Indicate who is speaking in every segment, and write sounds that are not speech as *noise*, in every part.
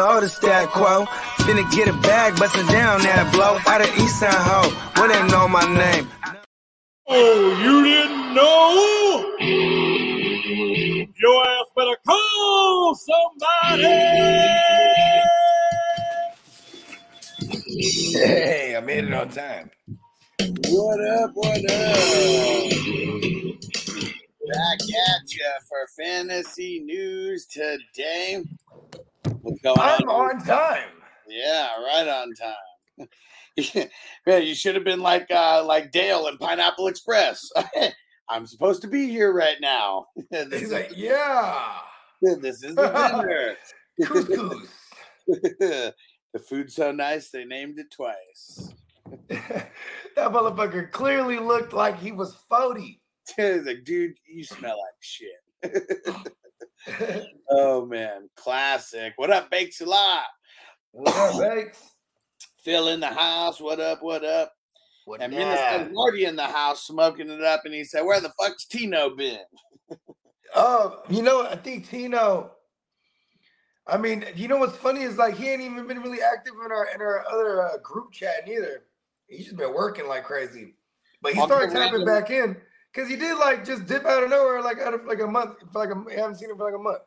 Speaker 1: you
Speaker 2: the stat quo. Finna get a bag, bustin' down that blow. Out of East Side Ho, where they know my name.
Speaker 3: Oh, you didn't know? Your ass better call somebody!
Speaker 4: Hey, I made it on time.
Speaker 5: What up? What up? Back at you for fantasy news today.
Speaker 4: I'm
Speaker 5: on?
Speaker 4: time.
Speaker 5: Yeah, right on time. *laughs* Man, you should have been like uh, like Dale in Pineapple Express. *laughs* I'm supposed to be here right now. *laughs*
Speaker 4: He's like, yeah.
Speaker 5: this is the dinner. the food's so nice they named it twice.
Speaker 4: that motherfucker clearly looked like he was 40.
Speaker 5: He's like, dude, you smell like shit. *laughs* oh man, classic. What up, Bakes a lot?
Speaker 4: What's up, Bakes? *clears throat*
Speaker 5: Phil in the house. What up? What up?
Speaker 4: What
Speaker 5: And
Speaker 4: up?
Speaker 5: Minister Marty in the house smoking it up, and he said, "Where the fuck's Tino been?" *laughs*
Speaker 4: Oh, you know, I think Tino. I mean, you know what's funny is like he ain't even been really active in our in our other uh, group chat neither. He's just been working like crazy. But he
Speaker 5: Uncle
Speaker 4: started tapping
Speaker 5: Random-
Speaker 4: back in because he did like just dip out of nowhere like out of like a month. For like a, I haven't seen him for like a month.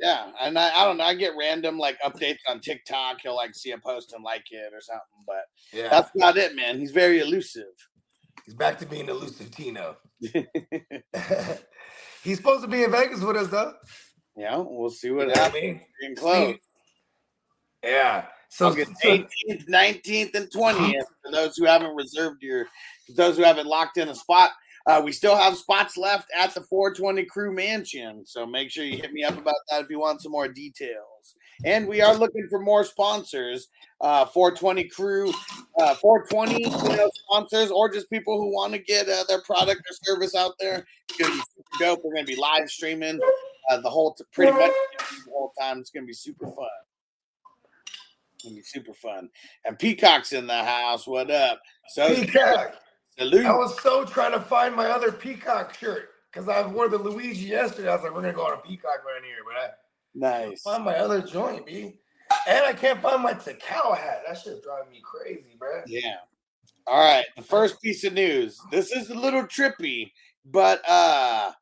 Speaker 5: Yeah, and I, I don't know. I get random like updates on TikTok. He'll like see a post and like it or something, but
Speaker 4: Yeah,
Speaker 5: that's about it, man. He's very elusive.
Speaker 4: he's back to being elusive Tino. *laughs* *laughs* he's supposed to be in Vegas with us though.
Speaker 5: Yeah, we'll see
Speaker 4: You
Speaker 5: what
Speaker 4: know what I
Speaker 5: happens.
Speaker 4: mean?
Speaker 5: Close.
Speaker 4: Yeah. So,
Speaker 5: August 18th, 19th, and 20th. *laughs* For those who haven't reserved your, those who haven't locked in a spot, uh, we still have spots left at the 420 Crew Mansion. So make sure you hit me up about that if you want some more details. And we are looking for more sponsors. Uh, 420 Crew, uh, 420 you know, sponsors, or just people who want to get uh, their product or service out there. It's going to be super dope. We're going to be live streaming uh, the whole, t- pretty much the whole time. It's going to be super fun. Gonna be super fun. And Peacock's in the house. What up? So
Speaker 4: Peacock.
Speaker 5: Salute.
Speaker 4: I was so trying to find my other peacock shirt because I wore the Luigi yesterday. I was like, we're gonna go on a peacock right here, but I
Speaker 5: Nice.
Speaker 4: find my other joint, B. And I can't find my Takao hat. That shit's driving me crazy, bro.
Speaker 5: Yeah. All right. The first piece of news. This is a little trippy, but uh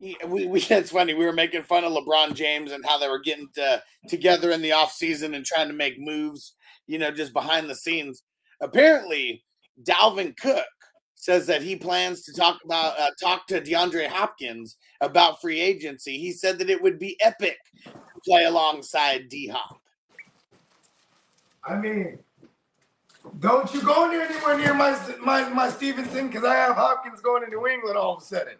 Speaker 5: we, we *laughs* it's funny. We were making fun of LeBron James and how they were getting to, together in the offseason and trying to make moves, you know, just behind the scenes. Apparently, Dalvin Cook says that he plans to talk about uh, talk to DeAndre Hopkins about free agency. He said that it would be epic to play alongside D Hop.
Speaker 4: I mean, don't you go near anywhere near my my, my Stevenson because I have Hopkins going to New England all of a sudden.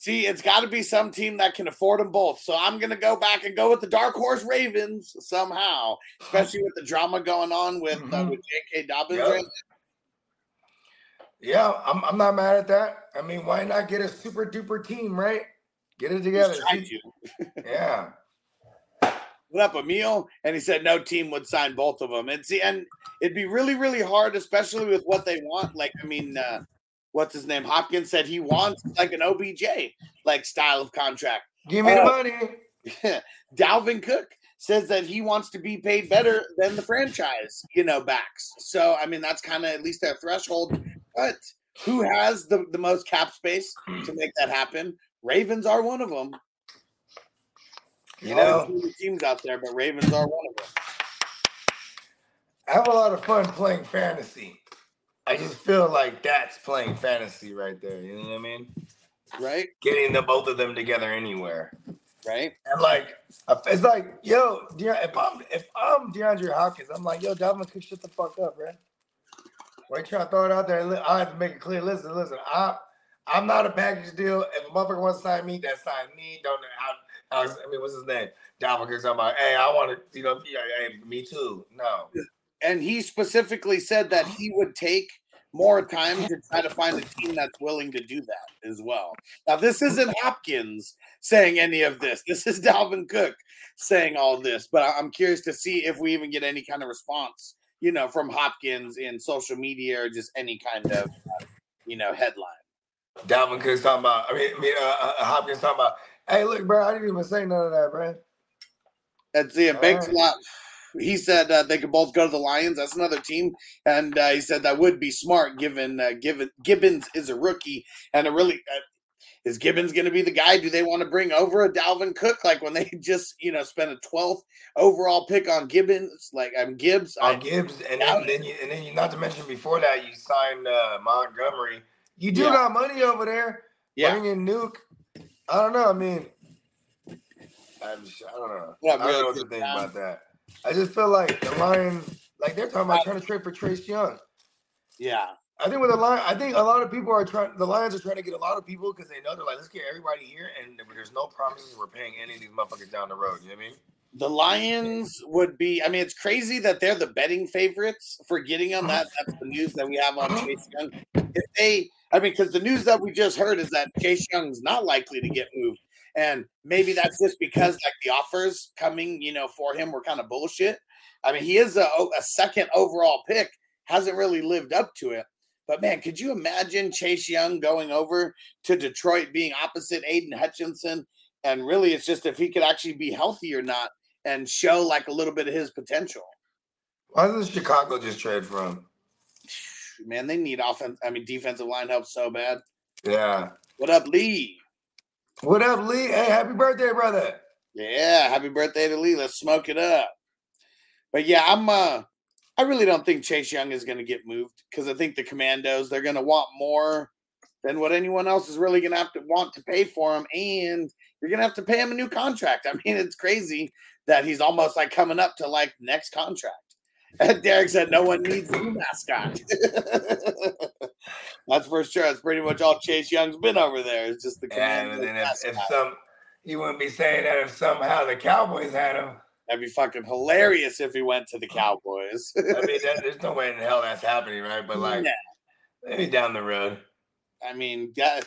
Speaker 5: See, it's got to be some team that can afford them both. So I'm going to go back and go with the dark horse Ravens somehow, especially with the drama going on with uh,
Speaker 4: Mhm.
Speaker 5: with J.K. Dobbins.
Speaker 4: Yep.
Speaker 5: right now.
Speaker 4: Yeah, I'm, I'm not mad at that. I mean, why not get a super duper team, right? Get it together. Yeah. *laughs*
Speaker 5: Put up Emil, and he said no team would sign both of them. And see, and it'd be really, really hard, especially with what they want. Like, I mean, uh, what's his name? Hopkins said he wants like an OBJ like style of contract.
Speaker 4: Give me the
Speaker 5: Uh,
Speaker 4: money. *laughs*
Speaker 5: Dalvin Cook says that he wants to be paid better than the franchise, you know, backs. So I mean, that's kind of at least their threshold. But who has the, the most cap space to make that happen? Ravens are one of them.
Speaker 4: You know,
Speaker 5: the teams out there, but Ravens are one of them.
Speaker 4: I have a lot of fun playing fantasy. I just feel like that's playing fantasy right there. You know what I mean?
Speaker 5: Right?
Speaker 4: Getting the both of them together anywhere.
Speaker 5: Right?
Speaker 4: And like, it's like, yo, De- if I'm if I'm DeAndre Hopkins, I'm like, yo, Dalvin Cook, shut the fuck up, man. You trying to throw it out there? I have to make it clear. Listen, listen, I'm I'm not a package deal. If a motherfucker wants to sign me, that sign me. Don't I, I, I mean, what's his name? Dalvin I'm like, hey, I want to, you know, hey, me too. No,
Speaker 5: And he specifically said that he would take more time to try to find a team that's willing to do that as well. Now, this isn't Hopkins saying any of this. This is Dalvin Cook saying all this, but I'm curious to see if we even get any kind of response, you know, from Hopkins in social media or just any kind of, uh, you know, headline.
Speaker 4: Dalvin Cook's talking about. I mean, I mean, uh, uh, Hopkins talking about. Hey, look, bro, I didn't even say none of that, bro.
Speaker 5: And see, it
Speaker 4: All
Speaker 5: makes a
Speaker 4: right.
Speaker 5: lot. He said uh, they could both go to the Lions. That's another team, and uh, he said that would be smart given uh, given Gibbons is a rookie and a really uh, is Gibbons going to be the guy? Do they want to bring over a Dalvin Cook like when they *laughs* just you know spent a twelfth overall pick on Gibbons? Like I'm Gibbs.
Speaker 4: On
Speaker 5: I,
Speaker 4: Gibbs, and then, then you and then you not to mention before that you signed uh, Montgomery. You do
Speaker 5: Yeah.
Speaker 4: got money over there.
Speaker 5: yeah,
Speaker 4: Bring in Nuke. I don't know. I mean, I'm just, I don't know.
Speaker 5: Yeah,
Speaker 4: I don't know what to think
Speaker 5: down.
Speaker 4: about that. I just feel like the Lions, like they're talking about trying to trade for Chase Young.
Speaker 5: yeah,
Speaker 4: I think with the Lions, I think a lot of people are trying. The Lions are trying to get a lot of people because they know they're like, let's get everybody here, and there's no promises we're paying any of these motherfuckers down the road. You know what I mean?
Speaker 5: the Lions would be. I mean, it's crazy that they're the betting favorites for getting him. That that's the news that we have on uh-huh. Chase Young. If they, I mean, because the news that we just heard is that Chase Young's not likely to get moved, and maybe that's just because like the offers coming, you know, for him were kind of bullshit. I mean, he is a, a second overall pick, hasn't really lived up to it. But man, could you imagine Chase Young going over to Detroit, being opposite Aidan Hutchinson? And really, it's just if he could actually be healthy or not and show like a little bit of his potential.
Speaker 4: Why doesn't Chicago just trade for him?
Speaker 5: Man, they need offense. I mean, defensive line help so bad.
Speaker 4: Yeah.
Speaker 5: What up, Lee?
Speaker 4: What up, Lee? Hey, happy birthday, brother.
Speaker 5: Yeah, happy birthday to Lee. Let's smoke it up. But yeah, I'm uh I really don't think Chase Young is gonna get moved because I think the Commanders they're gonna want more than what anyone else is really gonna have to want to pay for him, and you're gonna have to pay him a new contract. I *laughs* mean, it's crazy that he's almost like coming up to like next contract. And Derek said no one needs a new mascot. *laughs* That's for sure. That's pretty much all Chase Young's been over there. It's just the
Speaker 4: And then if, if some, he wouldn't be saying that if somehow the Cowboys had him.
Speaker 5: That'd be fucking hilarious if he went to the Cowboys. *laughs*
Speaker 4: I mean, that, there's no way in hell that's happening, right? But like,
Speaker 5: Nah.
Speaker 4: maybe down the road.
Speaker 5: I mean, that,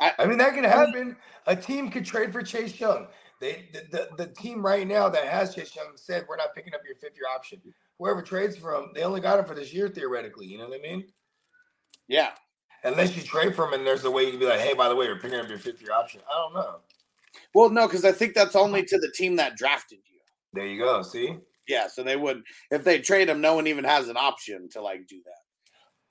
Speaker 4: I mean, that could happen. A team could trade for Chase Young. They, the, the, the team right now that has Chase Young said we're not picking up your fifth year option. Whoever trades for him, they only got him for this year theoretically. You know what I mean?
Speaker 5: yeah,
Speaker 4: Unless you trade for him and there's a way you can be like, hey, by the way, we're picking up your fifth year option. I don't know.
Speaker 5: Well, no, because I think that's only to the team that drafted you.
Speaker 4: There you go. See?
Speaker 5: Yeah, so they would if they trade him, no one even has an option to like do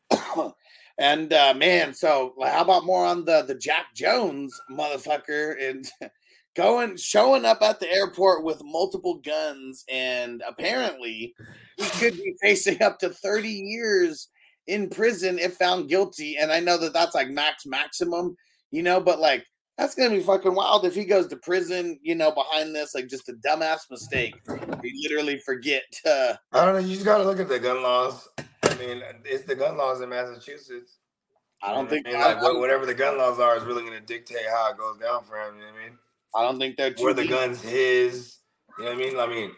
Speaker 5: that. *coughs* and uh man, so how about more on the the Jack Jones motherfucker and *laughs* going showing up at the airport with multiple guns and apparently he could be facing up to 30 years in prison if found guilty and I know that that's like max maximum, you know, but like that's gonna be fucking wild if he goes to prison, you know, behind this, like just a dumbass mistake. You literally forget. Uh,
Speaker 4: I don't know. You just got to look at the gun laws. I mean, it's the gun laws in Massachusetts.
Speaker 5: I don't think
Speaker 4: I mean, like, what- whatever the gun laws are is really going to dictate how it goes down for him. You know what I mean?
Speaker 5: I don't think they're too.
Speaker 4: Where the
Speaker 5: lenient.
Speaker 4: gun's his. You know what I mean? I mean,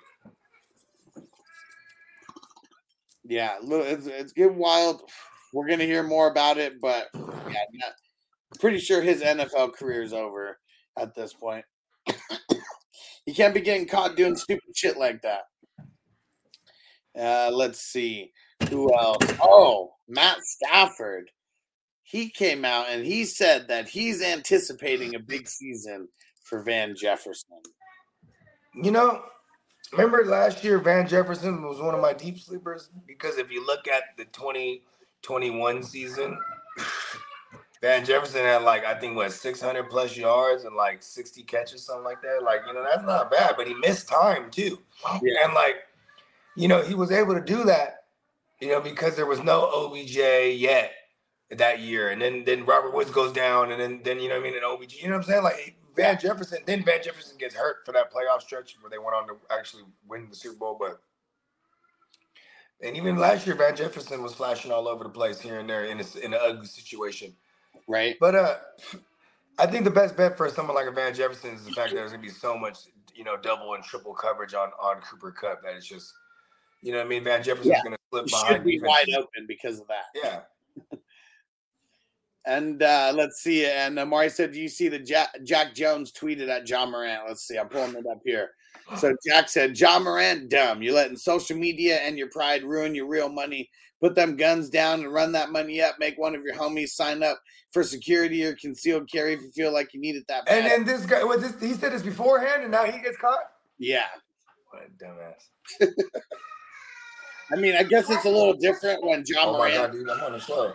Speaker 5: Yeah, look, it's it's getting wild. We're gonna hear more about it, but yeah, pretty sure his NFL career is over at this point. *coughs* he can't be getting caught doing stupid shit like that. Uh, let's see who else. Oh, Matt Stafford. He came out and he said that he's anticipating a big season for Van Jefferson.
Speaker 4: you know, remember last year Van Jefferson was one of my deep sleepers because if you look at the 2021 season, Van Jefferson had like I think what 600 plus yards and like 60 catches, something like that. Like you know that's not bad, but he missed time too.
Speaker 5: Yeah.
Speaker 4: And like you know he was able to do that, you know because there was no OBJ yet that year, and then then Robert Woods goes down, and then then you know what I mean, an OBJ, you know what I'm saying? Like Van Jefferson, then Van Jefferson gets hurt for that playoff stretch where they went on to actually win the Super Bowl, but. And even last year, Van Jefferson was flashing all over the place here and there in a, in an ugly situation.
Speaker 5: Right.
Speaker 4: But uh, I think the best bet for someone like a Van Jefferson is the fact that there's gonna be so much, you know, double and triple coverage on on Cooper Kupp that it's just, you know, what I mean, Van Jefferson's
Speaker 5: Yeah.
Speaker 4: gonna slip
Speaker 5: He
Speaker 4: behind.
Speaker 5: should be wide open because of that.
Speaker 4: Yeah, *laughs*
Speaker 5: And uh, let's see. And Amari said, "Do you see the Jack, Jack Jones tweeted at Ja Morant?" Let's see. I'm pulling it up here. So Jack said, "Ja Morant, dumb. You're letting social media and your pride ruin your real money. Put them guns down and run that money up. Make one of your homies sign up for security or concealed carry if you feel like you need it that bad."
Speaker 4: and then this guy, was this he said this beforehand, and now he gets caught.
Speaker 5: yeah.
Speaker 4: What a dumbass! *laughs*
Speaker 5: I mean, I guess it's a little different when Ja Morant
Speaker 4: Oh my
Speaker 5: Morant
Speaker 4: god, dude, I'm on the show.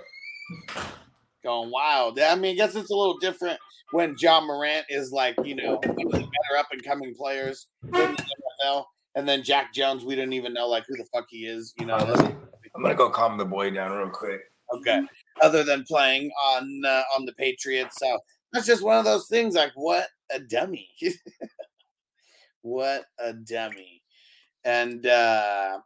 Speaker 5: Going wild. I mean, I guess it's a little different when Ja Morant is like, you know, one of the better up and coming players in the NFL. And then Jack Jones, we don't even know like who the fuck he is, you know.
Speaker 4: I'm gonna go calm the boy down real quick.
Speaker 5: Okay. Other than playing on uh, on the Patriots, so that's just one of those things. Like, what a dummy! *laughs* what a dummy! And uh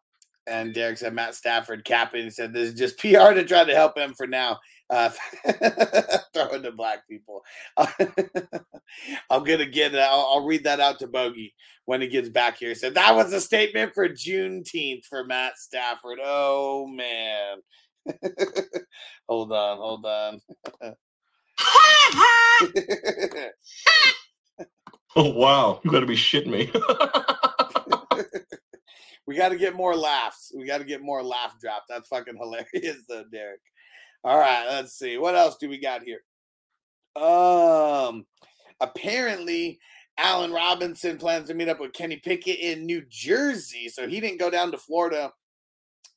Speaker 5: and Derek said Matt Stafford capping. He said this is just PR to try to help him for now. Uh, *laughs* throwing to black people. *laughs* I'm gonna get. I'll, I'll read that out to Bogey when he gets back here. He said that was a statement for Juneteenth for Matt Stafford. Oh man. *laughs* hold on, hold on.
Speaker 6: Oh wow, you got to be shitting me.
Speaker 5: we got to get more laughs. We got to get more laugh drop. That's fucking hilarious, though, Derek. All right, let's see. What else do we got here? Um, apparently, Allen Robinson plans to meet up with Kenny Pickett in New Jersey, so he didn't go down to Florida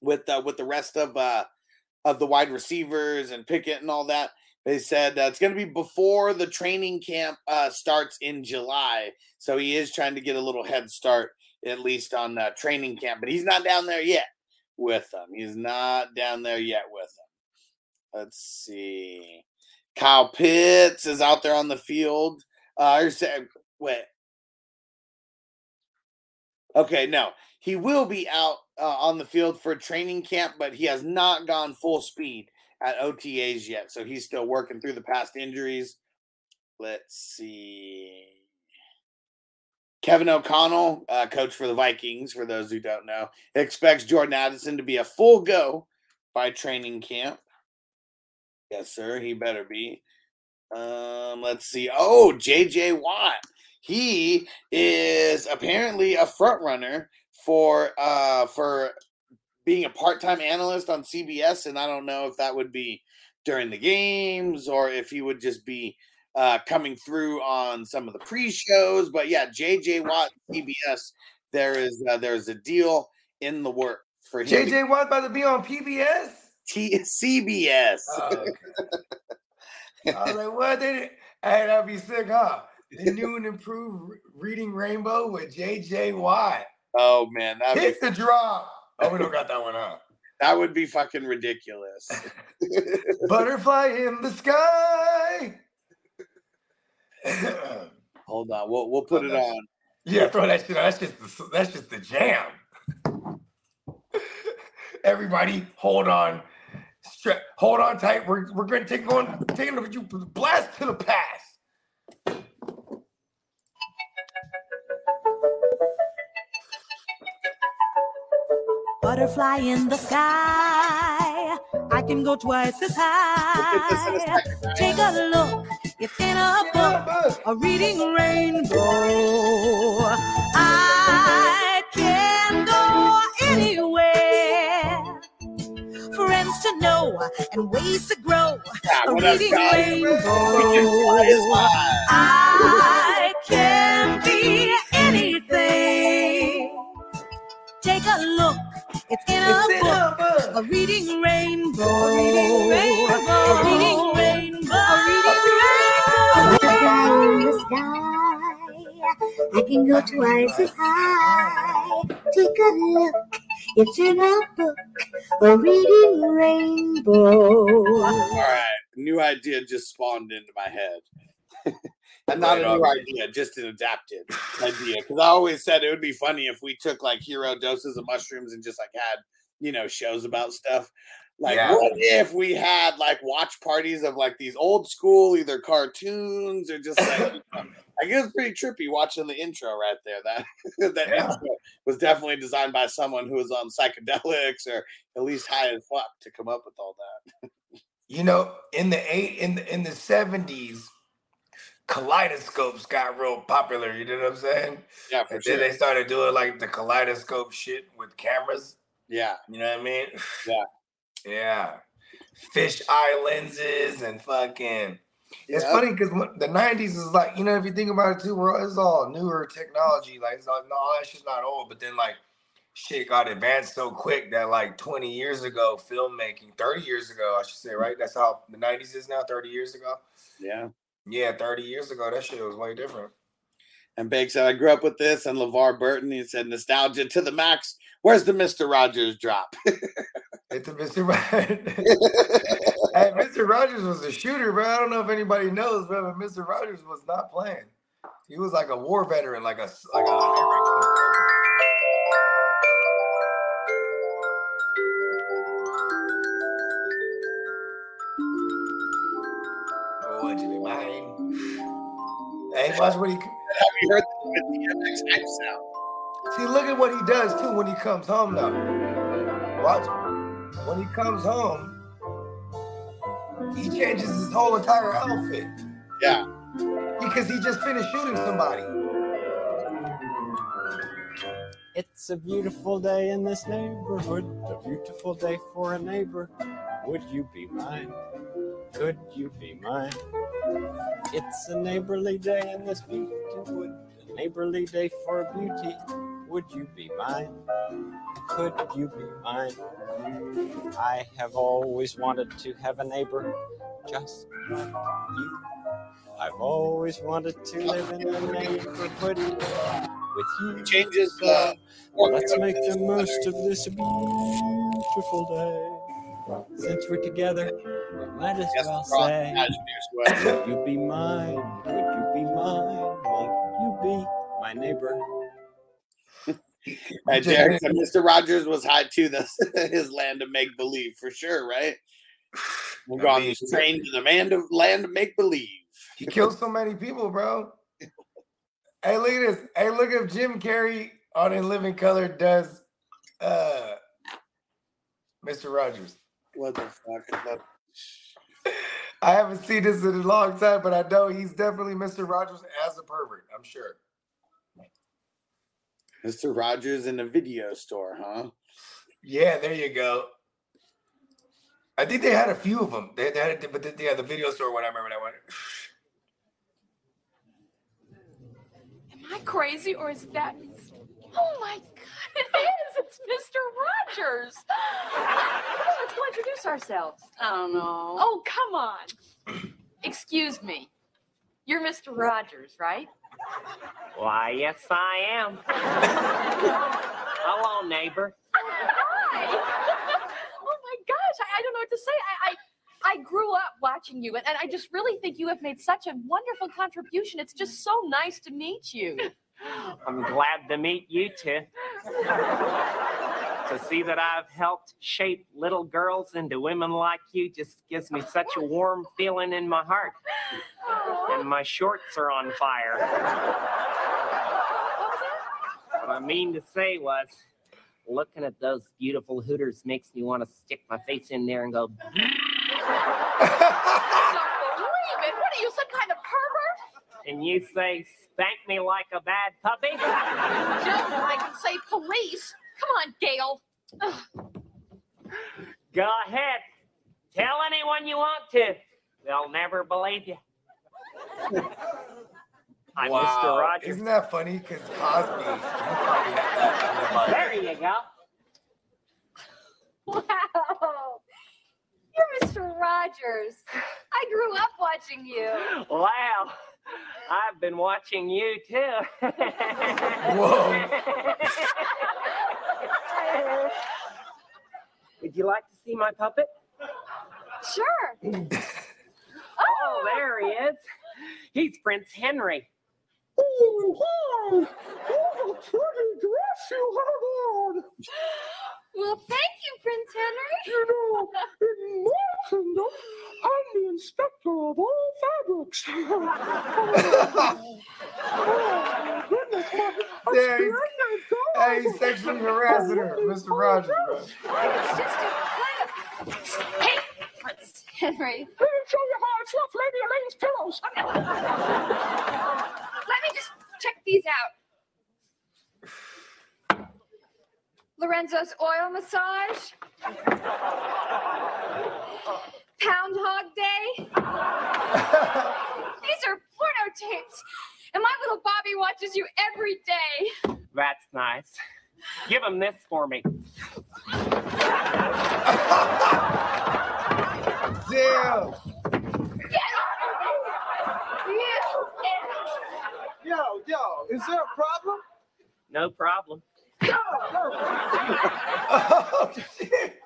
Speaker 5: with uh, with the rest of uh of the wide receivers and Pickett and all that. They said uh, it's going to be before the training camp uh, starts in July, so he is trying to get a little head start at least on uh, training camp, but he's not down there yet with them. He's not down there yet with them. Let's see. Kyle Pitts is out there on the field. Uh, wait. Okay, no, he will be out uh, on the field for training camp, but he has not gone full speed at OTAs yet, so he's still working through the past injuries. Let's see. Kevin O'Connell, uh, coach for the Vikings, for those who don't know, expects Jordan Addison to be a full go by training camp. Yes, sir. He better be. Um, let's see. Oh, JJ Watt. He is apparently a front runner for uh for being a part-time analyst on CBS, and I don't know if that would be during the games or if he would just be uh, coming through on some of the pre-shows. But yeah, JJ Watt, CBS. There is uh, there's a deal in the work for him.
Speaker 4: JJ Watt about to be on PBS.
Speaker 5: T- CBS.
Speaker 4: Oh, okay. *laughs* I was like, what? They didn't- Hey, that'd be sick, huh? The new and improved Reading Rainbow with JJ Watt.
Speaker 5: Oh man, that
Speaker 4: Hit the drop. Oh, we don't got that one, huh? *laughs*
Speaker 5: that would be fucking ridiculous. *laughs*
Speaker 4: Butterfly in the sky.
Speaker 5: Hold on, we'll we'll put it on.
Speaker 4: yeah, throw that shit. on. That's just the, that's just the jam. Everybody, hold on, Hold on tight. We're we're gonna take on taking you blast to the past.
Speaker 7: Butterfly in the sky. I can go twice as high. Take a look, it's in a book, a reading rainbow. I can go anywhere to know and ways to grow.
Speaker 5: Yeah,
Speaker 7: a reading rainbow. I can be anything. Take a look. It's in,
Speaker 4: it's a, in
Speaker 7: book.
Speaker 4: a book.
Speaker 7: A reading rainbow.
Speaker 4: A reading rainbow.
Speaker 7: A reading rainbow. A reading rainbow. A reading rainbow. I can go twice as high. Take a look it's in a book, a reading rainbow.
Speaker 5: All right, new idea just spawned into my head. *laughs* and not
Speaker 4: Right
Speaker 5: a new
Speaker 4: on.
Speaker 5: idea, just an adapted idea. Because I always said it would be funny if we took like hero doses of mushrooms and just like had, you know, shows about stuff. Like,
Speaker 4: Yeah.
Speaker 5: what if we had like watch parties of like these old school either cartoons or just like, I guess it's pretty trippy watching the intro right there. That *laughs* that
Speaker 4: Yeah.
Speaker 5: intro was definitely designed by someone who was on psychedelics or at least high as fuck to come up with all that.
Speaker 4: You know, in the eight in the in the seventies, kaleidoscopes got real popular. You know what I'm saying?
Speaker 5: Yeah, for
Speaker 4: And
Speaker 5: sure.
Speaker 4: then they started doing like the kaleidoscope shit with cameras.
Speaker 5: Yeah.
Speaker 4: You know what I mean? *sighs*
Speaker 5: Yeah.
Speaker 4: Yeah. Fish eye lenses and fucking. It's
Speaker 5: Yeah.
Speaker 4: funny because the '90s is like you know if you think about it too, bro, it's all newer technology. Like it's all, no, that shit's not old. But then like shit got advanced so quick that like 20 years ago, filmmaking, 30 years ago, I should say, mm. right? That's how the '90s is now. 30 years ago.
Speaker 5: Yeah.
Speaker 4: Yeah, 30 years ago, that shit was way different.
Speaker 5: And Bake said, I grew up with this. And LeVar Burton, he said, nostalgia to the max. Where's the Mr. Rogers drop? *laughs*
Speaker 4: It's a Mr. Rogers. hey, Mr. *laughs* Rogers was a shooter, bro. I don't know if anybody knows, bro, but Mr. Rogers was not playing. He was like a war veteran, like a like a. Oh, you be mine? Hey, watch what he.
Speaker 5: Have you heard the MX hype sound?
Speaker 4: See, look at what he does too when he comes home now. Watch. When he comes home, he changes his whole entire outfit
Speaker 5: Yeah.
Speaker 4: because he just finished shooting somebody.
Speaker 8: It's a beautiful day in this neighborhood, a beautiful day for a neighbor. Would you be mine? Could you be mine? It's a neighborly day in this beautiful wood, a neighborly day for a beauty. Would you be mine? Could you be mine? I have always wanted to have a neighbor just like you. I've always wanted to live in a neighborhood with you.
Speaker 5: Changes. Uh,
Speaker 8: Let's make the most of this beautiful day. Since we're together, we might as well say. Would you be mine? Would you be mine? Would you be my neighbor? *laughs*
Speaker 5: And Derek said Mr. Rogers was high too. That's *laughs* his land of make believe for sure, right? *sighs* We'll go
Speaker 4: I
Speaker 5: on
Speaker 4: mean,
Speaker 5: this train to the land of land of make believe.
Speaker 4: He killed so many people, bro. *laughs* hey, look at this. Hey, look if Jim Carrey on In Living Color does uh Mr. Rogers.
Speaker 5: What the fuck?
Speaker 4: I haven't seen this in a long time, but I know he's definitely Mr. Rogers as a pervert. I'm sure.
Speaker 5: Mr. Rogers in a video store, huh?
Speaker 4: Yeah, there you go. I think they had a few of them. They, they had, it, but they, yeah, the video store when I remember that one.
Speaker 9: Am I crazy or is that? Oh my God, it is! It's Mr. Rogers. Let's introduce ourselves.
Speaker 10: I don't know.
Speaker 9: Oh, come on. *clears throat* Excuse me. You're Mr. Rogers, right?
Speaker 11: Why, yes, I am. Hello, neighbor.
Speaker 9: Hi. *laughs* oh my gosh, I, I don't know what to say. I, I I grew up watching you, and, and I just really think you have made such a wonderful contribution. It's just so nice to meet you.
Speaker 11: I'm glad to meet you too. *laughs* to see that I've helped shape little girls into women like you just gives me such a warm feeling in my heart. And my shorts are on fire. What I mean to say was, looking at those beautiful hooters makes me want to stick my face in there and go,
Speaker 9: don't believe it. What are you, some kind of pervert?
Speaker 11: and you say, spank me like a bad puppy?
Speaker 9: Just I can say police. Come on, Gail. Ugh.
Speaker 11: Go ahead. Tell anyone you want to. They'll never believe you. *laughs* I'm Mr. Rogers.
Speaker 4: Isn't that funny? Because Cosby. he probably had that in the
Speaker 11: There you go.
Speaker 9: Wow. You're Mr. Rogers. I grew up watching you.
Speaker 11: Wow. I've been watching you too.
Speaker 4: Whoa. *laughs*
Speaker 11: Would you like to see my puppet?
Speaker 9: Sure. *laughs*
Speaker 11: Oh, there he is. He's Prince Henry.
Speaker 9: Oh well, thank you, Prince Henry.
Speaker 3: You know, in my kingdom, I'm the inspector of all fabrics. *laughs* oh, goodness, my, I'm
Speaker 4: Yeah, he's-
Speaker 3: scared to go.
Speaker 4: Hey, he's sexually harassing her, oh, Mr. Rogers.
Speaker 9: It's just a kind of. Hey, Prince Henry.
Speaker 3: Let me show you how it's left Lady Elaine's pillows. *laughs*
Speaker 9: Let me just check these out. Lorenzo's oil massage. Pound Hog Day. *laughs* These are porno tapes. And my little Bobby watches you every day.
Speaker 11: That's nice. Give him this for me. *laughs*
Speaker 4: Damn.
Speaker 10: Yo, yo, is there a problem?
Speaker 11: No problem. *laughs*
Speaker 10: Man,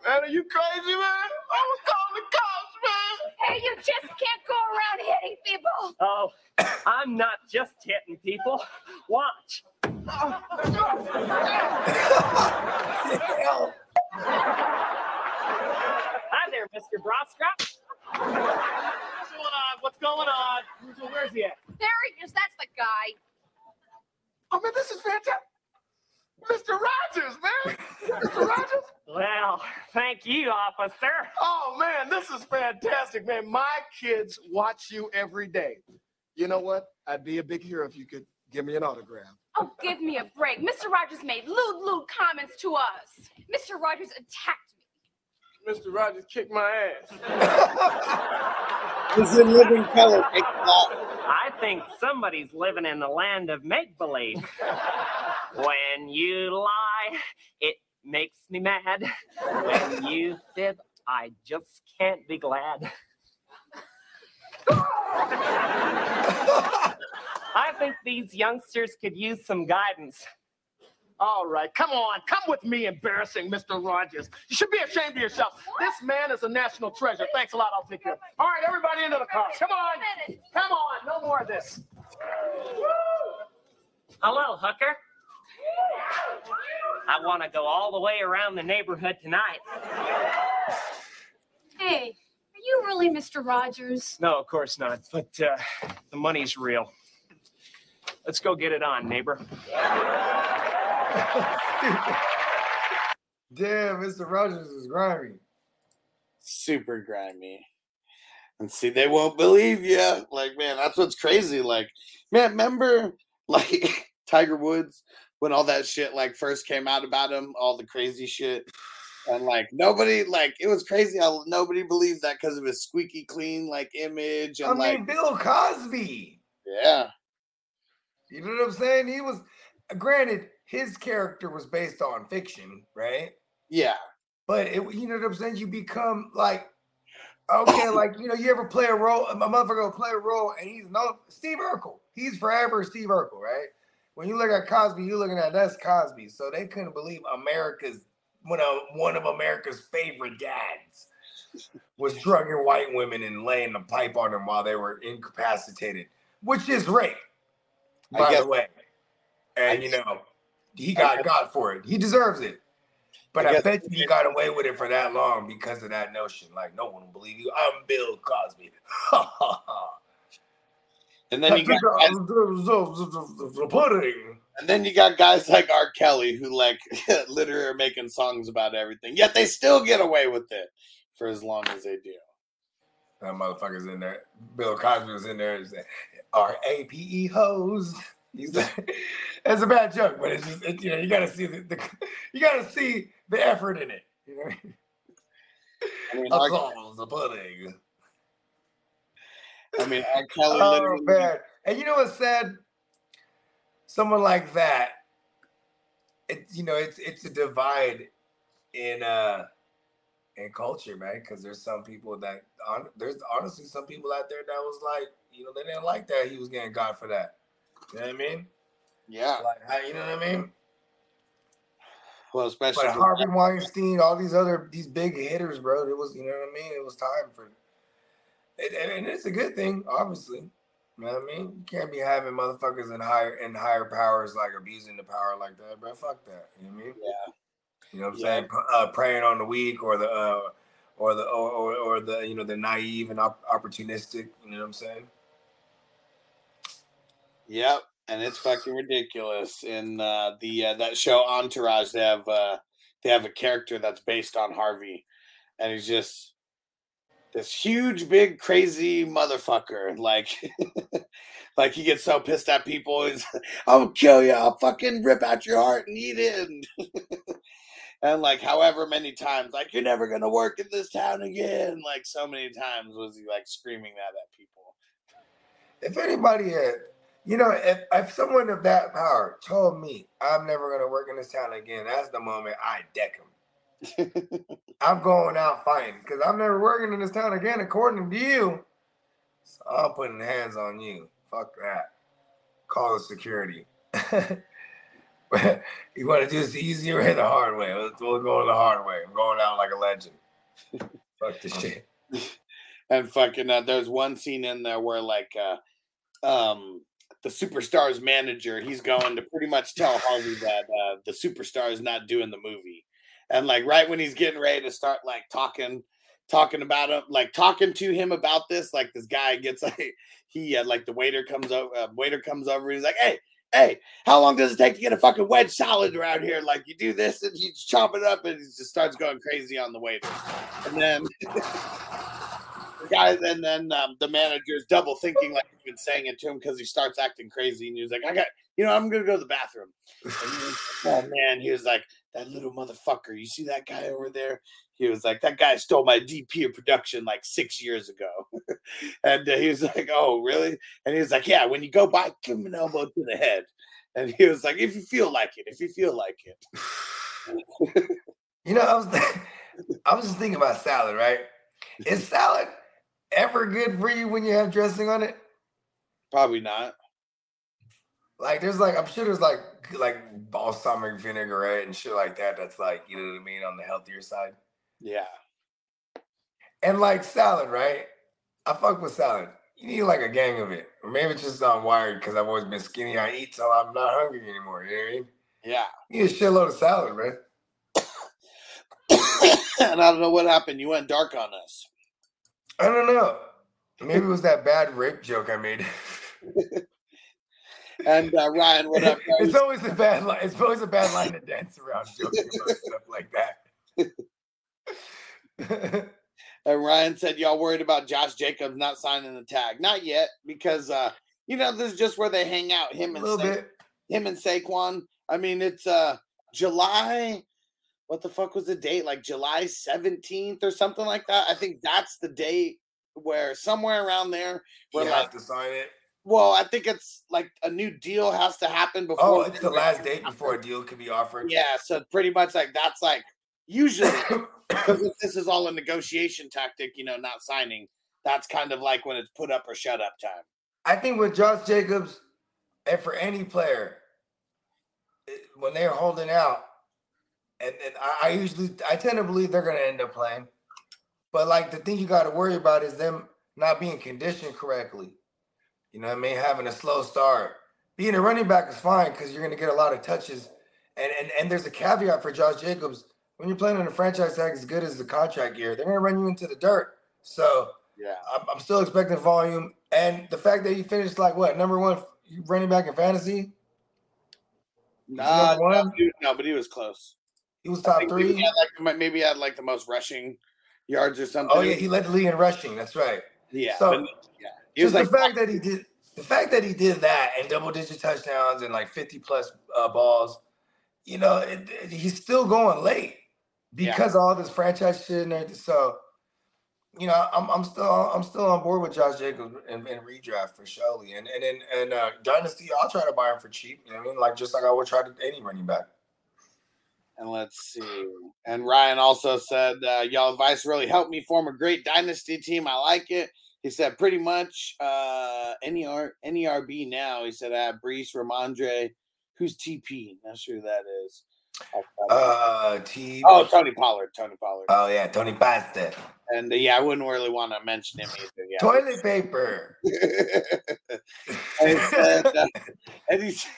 Speaker 10: are you crazy, man? I was calling the cops, man.
Speaker 9: Hey, you just can't go around hitting people.
Speaker 11: Oh, I'm not just hitting people. Watch. Hi there, Mr. Brostrop. What's going on? What's going on? Where's he at?
Speaker 9: There he is. That's the guy.
Speaker 10: Oh, man, this is fantastic. Mr. Rogers, man. Mr. Rogers.
Speaker 11: Well, thank you, officer.
Speaker 10: Oh, man, this is fantastic, man. My kids watch you every day. You know what? I'd be a big hero if you could give me an autograph.
Speaker 9: Oh, give me a break. Mr. Rogers made lewd, lewd comments to us. Mr. Rogers attacked me.
Speaker 10: Mr. Rogers kicked my ass. *laughs*
Speaker 5: He's in living color.
Speaker 11: I think somebody's living in the land of make believe. when you lie, it makes me mad. When you fib, I just can't be glad. *laughs* I think these youngsters could use some guidance.
Speaker 10: All right, come on, come with me, embarrassing Mr. Rogers. You should be ashamed of yourself. This man is a national treasure. Thanks a lot. I'll take care. of it. All right, everybody into the car. Come on, come on. No more of this.
Speaker 11: Hello, hooker. I want to go all the way around the neighborhood tonight.
Speaker 9: Hey, are you really Mr. Rogers?
Speaker 11: No, of course not. But uh, the money's real. Let's go get it on, neighbor.
Speaker 4: Damn, Mr. Rogers is grimy.
Speaker 5: super grimy. And see, they won't believe you. Like, man, that's what's crazy. Like, man, remember *laughs* like Tiger Woods when all that shit like first came out about him, all the crazy shit. And like nobody, like it was crazy how nobody believed that because of his squeaky clean like image and
Speaker 4: I mean,
Speaker 5: like
Speaker 4: Bill Cosby.
Speaker 5: yeah,
Speaker 4: You know what I'm saying? He was, granted, his character was based on fiction, right?
Speaker 5: yeah,
Speaker 4: But it, you know what I'm saying? You become like, okay, *coughs* like you know, you ever play a role? A motherfucker will play a role, and he's no Steve Urkel. He's forever Steve Urkel, right? When you look at Cosby, you're looking at that's Cosby. So they couldn't believe America's one of one of America's favorite dads was *laughs* drugging white women and laying the pipe on them while they were incapacitated, which is rape, by the way. And you know, he got got for it. He deserves it. But
Speaker 5: I
Speaker 4: I, bet you he got away with it for that long because of that notion. Like, no one will believe you. I'm Bill Cosby. *laughs*
Speaker 5: And then you got guys,
Speaker 4: the pudding.
Speaker 5: and then you got guys like R. Kelly who like *laughs* literally are making songs about everything, yet they still get away with it for as long as they do.
Speaker 4: That motherfucker's in there. Bill Cosby was in there. R A P E hoes. He's like, *laughs* it's a bad joke, but it's just it, you know you gotta see the, the *laughs* you gotta see the effort in it. You know,
Speaker 5: I mean, *laughs*
Speaker 4: applause the pudding.
Speaker 5: I mean, R. Kelly
Speaker 4: Oh
Speaker 5: literally.
Speaker 4: man! And you know what's sad? Someone like that, it you know it's it's a divide in uh in culture, man. Because there's some people that on, there's honestly some people out there that was like, you know, they didn't like that he was getting God for that. You know what I mean?
Speaker 5: Yeah.
Speaker 4: Like, how, you know what I mean?
Speaker 5: Well, especially
Speaker 4: Harvey Weinstein, all these other these big hitters, bro. It was, you know what I mean? It was time for, it, and, and it's a good thing, obviously. You know what I mean? You can't be having motherfuckers in higher in higher powers like abusing the power like that, bro. Fuck that. You know what I mean?
Speaker 5: Yeah.
Speaker 4: You know what I'm
Speaker 5: Yeah.
Speaker 4: saying? Uh, preying on the weak or the uh, or the or, or, or the you know the naive and op- opportunistic. You know what I'm saying?
Speaker 5: Yep, and it's fucking ridiculous. In uh, the uh, that show Entourage, they have uh, they have a character that's based on Harvey, and he's just this huge, big, crazy motherfucker. Like, *laughs* like he gets so pissed at people. He's, "I'll kill you. I'll fucking rip out your heart and eat it." *laughs* And, like, however many times, like, "You're never gonna work in this town again." Like, so many times was he like screaming that at people.
Speaker 4: If anybody had, you know, if, if someone of that power told me I'm never gonna work in this town again, that's the moment I deck him. *laughs* I'm going out fighting because I'm never working in this town again, according to you. So I'm putting hands on you. Fuck that. Call the security. *laughs* you want to do this the easy way or the hard way? Let's we'll go the hard way. I'm going out like a legend. Fuck this *laughs* shit.
Speaker 5: and fucking uh, there's one scene in there where like uh um the superstar's manager he's going to pretty much tell harvey that uh the superstar is not doing the movie. And like right when he's getting ready to start like talking talking about him like talking to him about this like this guy gets *laughs* like he uh, like the waiter comes over uh, waiter comes over he's like hey hey how long does it take to get a fucking wedge salad around here? Like you do this and you chop it up and he just starts going crazy on the waiter. And then *laughs* the guy and then um, the manager's double thinking like he's been saying it to him because he starts acting crazy and he's like i got you know i'm gonna go to the bathroom. Like, oh man he was like that little motherfucker you see that guy over there? He was like that guy stole my dp of production like six years ago. *laughs* And uh, he was like oh really? And he was like yeah when you go by give him an elbow to the head. And he was like if you feel like it if you feel like it. *laughs*
Speaker 4: You know, I was *laughs* I was just thinking about salad, right? Is salad ever good for you when you have dressing on it?
Speaker 5: probably not
Speaker 4: Like there's like I'm sure there's like like balsamic vinaigrette and shit like that that's like, you know what I mean, on the healthier side.
Speaker 5: yeah
Speaker 4: And like salad, right? I fuck with salad. You need like a gang of it. Or maybe it's just I'm wired because I've always been skinny. I eat till I'm not hungry anymore. You know what I mean?
Speaker 5: yeah
Speaker 4: You need a shitload of salad, man. *coughs*
Speaker 5: and i don't know what happened you went dark on us
Speaker 4: I don't know. Maybe it was that bad rape joke I made. *laughs*
Speaker 5: and uh, ryan what up bro? *laughs*
Speaker 4: it's always a bad line. It's always a bad line to dance around joking about stuff like that. *laughs*
Speaker 5: And Ryan said, "Y'all worried about Josh Jacobs not signing the tag? Not yet, because uh, you know this is just where they hang out. Him and Sa- him and Saquon. I mean, it's uh July. What the fuck was the date? Like July seventeenth or something like that. I think that's the date where somewhere around there
Speaker 4: You
Speaker 5: where
Speaker 4: have to sign it.
Speaker 5: well, I think it's like a new deal has to happen before.
Speaker 4: Oh, it's the last date before a deal can be offered.
Speaker 5: Yeah, so pretty much like that's like usually *coughs* because this is all a negotiation tactic, you know, not signing. That's kind of like when it's put up or shut up time.
Speaker 4: I think with Josh Jacobs, and for any player, it- when they're holding out, and, and I, I usually I tend to believe they're gonna end up playing. But like the thing you got to worry about is them not being conditioned correctly. You know what I mean? Having a slow start. Being a running back is fine because you're gonna get a lot of touches. And and and there's a caveat for Josh Jacobs. When you're playing on a franchise tag as good as the contract year, they're gonna run you into the dirt. So
Speaker 5: Yeah.
Speaker 4: I'm, I'm still expecting volume, and the fact that he finished like what number one running back in fantasy.
Speaker 5: Nah, no,
Speaker 4: one?
Speaker 5: no, but he was close.
Speaker 4: He was top
Speaker 5: think maybe
Speaker 4: three.
Speaker 5: had like maybe he had like the most rushing yards or something.
Speaker 4: Oh yeah, he led the league in rushing. That's right.
Speaker 5: yeah.
Speaker 4: So
Speaker 5: but- yeah, he
Speaker 4: just
Speaker 5: like
Speaker 4: the fact that he did the fact that he did that and double digit touchdowns and like 50 plus uh, balls, you know, it, it- he's still going late
Speaker 5: Yeah.
Speaker 4: because of all this franchise shit and everything. So, you know, I'm, I'm still I'm still on board with Josh Jacobs and, in redraft for surely. And and in and uh, dynasty, I'll try to buy him for cheap. You know what I mean? Like just like I would try to any running back.
Speaker 5: And let's see. And Ryan also said, uh, "Y'all advice really helped me form a great dynasty team. I like it." He said, "Pretty much uh, NER NERB now." He said, "I have Breece, Rhamondre, who's TP? Not sure who that is."
Speaker 4: Uh, T.
Speaker 5: Oh, Tony Pollard. Tony Pollard.
Speaker 4: Oh yeah, Tony Pasta.
Speaker 5: And uh, yeah, I wouldn't really want to mention him either. Yeah.
Speaker 4: Toilet paper. *laughs*
Speaker 5: and, he said, uh, and he said,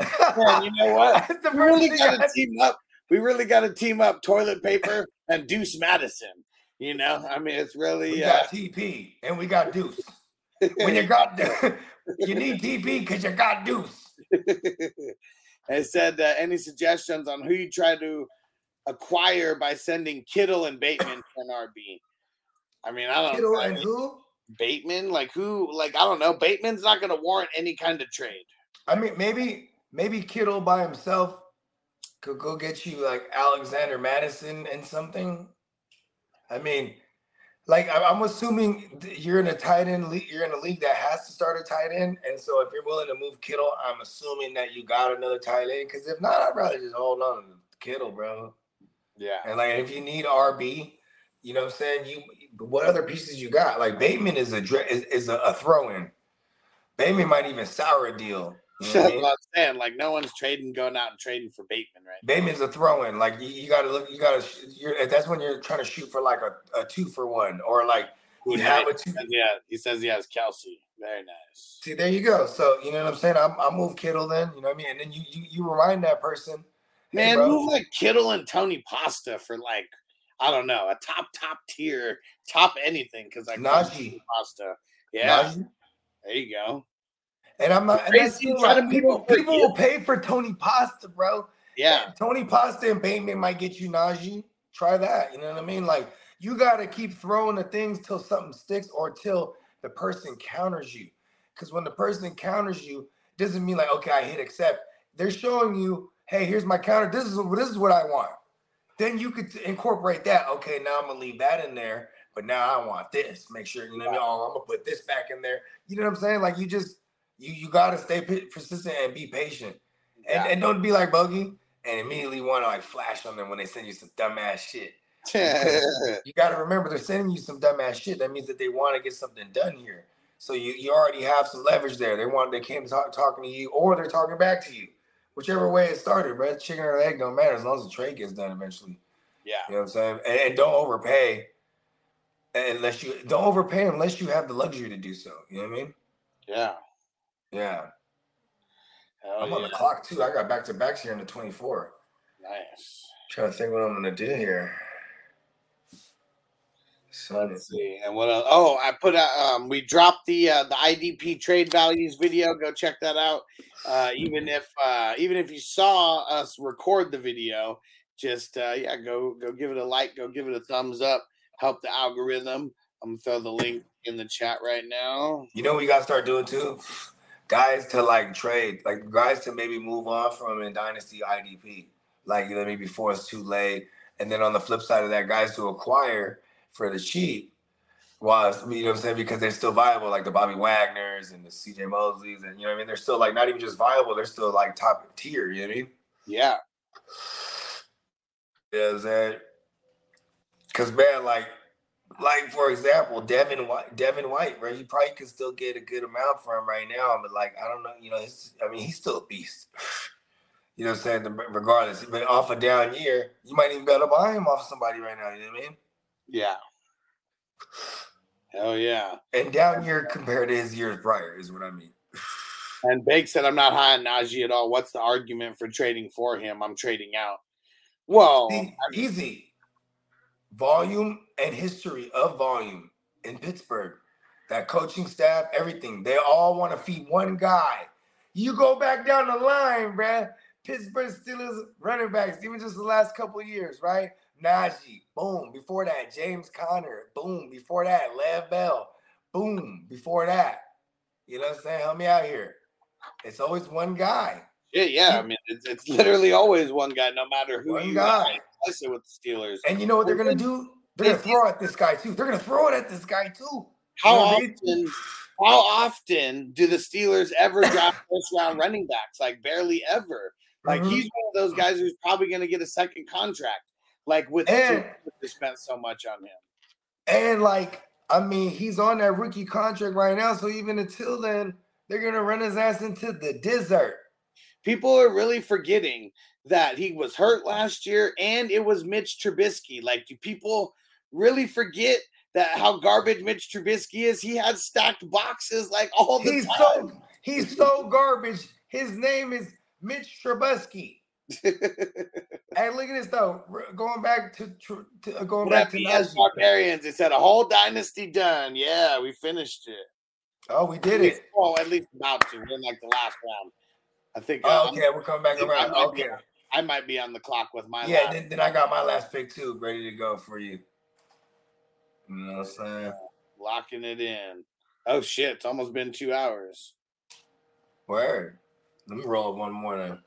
Speaker 5: *laughs* man, you know what? *laughs*
Speaker 4: That's the
Speaker 5: we really
Speaker 4: first
Speaker 5: got
Speaker 4: thing
Speaker 5: to team up. We really got to team up toilet paper and Deuce Mattison. You know, I mean, it's really
Speaker 4: We
Speaker 5: uh,
Speaker 4: got TP and we got Deuce. when you got *laughs* you need TP because you got Deuce. *laughs*
Speaker 5: it said uh, any suggestions on who you try to acquire by sending Kittle and Bateman to an RB. I mean, I don't
Speaker 4: Kittle
Speaker 5: know.
Speaker 4: and who?
Speaker 5: Bateman, like who? Like I don't know. Bateman's not going to warrant any kind of trade.
Speaker 4: I mean, maybe maybe Kittle by himself could go get you like Alexander Mattison and something. I mean, like I'm assuming you're in a tight end league. You're in a league that has to start a tight end, and so if you're willing to move Kittle, I'm assuming that you got another tight end. Because if not, I'd rather just hold on to Kittle, bro.
Speaker 5: Yeah.
Speaker 4: And like if you need RB, you know what I'm saying? You what other pieces you got? Like Bateman is a is, is a, a throw in. Bateman might even sour a deal. You know I *laughs* mean?
Speaker 5: Saying. Like no one's trading, going out and trading for Bateman, right?
Speaker 4: Bateman's a throw in. Like you, you gotta look, you gotta you're that's when you're trying to shoot for like a, a two for one or like you have a two.
Speaker 5: Yeah, he says he has Kelce. Very nice.
Speaker 4: See, there you go. So you know what I'm saying? I'm I move Kittle then, you know what I mean? And then you you, you remind that person,
Speaker 5: Man,
Speaker 4: bro,
Speaker 5: move like Kittle and Tony Pasta for like I don't know a top top tier top anything because like fuck
Speaker 4: Najee.
Speaker 5: Pasta. Yeah,
Speaker 4: Najee.
Speaker 5: there you go.
Speaker 4: And I'm not. And that's thing,
Speaker 5: trying
Speaker 4: like,
Speaker 5: move
Speaker 4: people people will pay for Tony Pasta, bro.
Speaker 5: Yeah,
Speaker 4: Tony Pasta and Bateman might get you Najee. Try that. You know what I mean? Like you got to keep throwing the things till something sticks or till the person counters you. Because when the person counters you, doesn't mean like okay, I hit accept. They're showing you, hey, here's my counter. This is this is what I want. Then you could incorporate that. Okay, now I'm gonna leave that in there, but now I want this. Make sure you know what I mean. Oh, I'm gonna put this back in there. You know what I'm saying? Like you just you you gotta stay persistent and be patient, and and don't be like Buggy and immediately want to like flash on them when they send you some dumbass shit. *laughs* you got to remember they're sending you some dumbass shit. That means that they want to get something done here. So you you already have some leverage there. They want they came talk, talking to you, or they're talking back to you. Whichever way it started, bro. Chicken or egg don't matter as long as the trade gets done eventually.
Speaker 5: yeah.
Speaker 4: You know what I'm saying? And, and don't overpay unless you don't overpay unless you have the luxury to do so. You know what I mean?
Speaker 5: Yeah.
Speaker 4: Yeah.
Speaker 5: Hell
Speaker 4: I'm on the clock too. I got back to backs here in the 24.
Speaker 5: Nice.
Speaker 4: Trying to think what I'm gonna do here. So
Speaker 5: Let's see. And what else? Oh, I put out um we dropped the uh the IDP trade values video. Go check that out. Uh even if uh even if you saw us record the video, just uh yeah, go go give it a like, go give it a thumbs up, help the algorithm. I'm gonna throw the link in the chat right now.
Speaker 4: You know what you gotta start doing too? Guys to like trade, like guys to maybe move on from in Dynasty IDP. Like you know, maybe before it's too late. And then on the flip side of that, guys to acquire for the cheap. While it's- you know what I'm saying, because they're still viable, like the Bobby Wagners and the CJ Mosleys, and you know what I mean? They're still like not even just viable, they're still like top tier, you know what I mean?
Speaker 5: Yeah.
Speaker 4: Yeah, I'm saying? Cause man, like, like for example, Devin White, Devin White, right? You probably could still get a good amount for him right now, but like, I don't know, you know, I mean, he's still a beast. You know what I'm saying? Regardless, but off a down year, you might even be able to buy him off somebody right now. You know what I mean?
Speaker 5: Yeah. Hell yeah.
Speaker 4: And down year compared to his years prior is what I mean.
Speaker 5: And Bake said I'm not high on Najee at all. What's the argument for trading for him? I'm trading out. Well,
Speaker 4: See, easy. Volume and history of volume in Pittsburgh. That coaching staff, everything. They all want to feed one guy. You go back down the line, bruh. Pittsburgh Steelers running backs, even just the last couple of years, right? Najee, boom. Before that, James Conner, boom. Before that, Lev Bell, boom. Before that, you know what I'm saying? Help me out here. It's always one guy.
Speaker 5: Yeah, yeah. I mean, it's, it's literally always one guy, no matter who
Speaker 4: One
Speaker 5: you
Speaker 4: guy.
Speaker 5: got, especially with the Steelers.
Speaker 4: And you know what they're gonna do? They're gonna throw at this guy too. They're gonna throw it at this guy too.
Speaker 5: How
Speaker 4: You know
Speaker 5: often? How often do the Steelers ever *laughs* draft first round running backs? Like barely ever. Like
Speaker 4: Mhm.
Speaker 5: he's one of those guys who's probably to get a second contract. Like with
Speaker 4: And-
Speaker 5: they spent so much on him.
Speaker 4: And like, I mean, he's on that rookie contract right now. So even until then, they're gonna run his ass into the desert.
Speaker 5: People are really forgetting that he was hurt last year and it was Mitch Trubisky. Like, do people really forget that how garbage Mitch Trubisky is? He had stacked boxes like all the
Speaker 4: He's
Speaker 5: time.
Speaker 4: so he's so garbage. His name is Mitch Trubisky. *laughs* hey, look at this though. Going back to, to uh, going
Speaker 5: What
Speaker 4: back to
Speaker 5: BS Barbarians? It said a whole dynasty done. Yeah, we finished it.
Speaker 4: Oh, we did it.
Speaker 5: Well, at least about to. We're in like the last round. I think.
Speaker 4: Oh,
Speaker 5: uh,
Speaker 4: okay, we're coming back around. Okay.
Speaker 5: I might be on the clock with my
Speaker 4: Yeah, then, then I got my last pick too, ready to go for you. You know what I'm saying?
Speaker 5: locking it in. Oh shit! It's almost been two hours.
Speaker 4: Word. Let me roll one more then.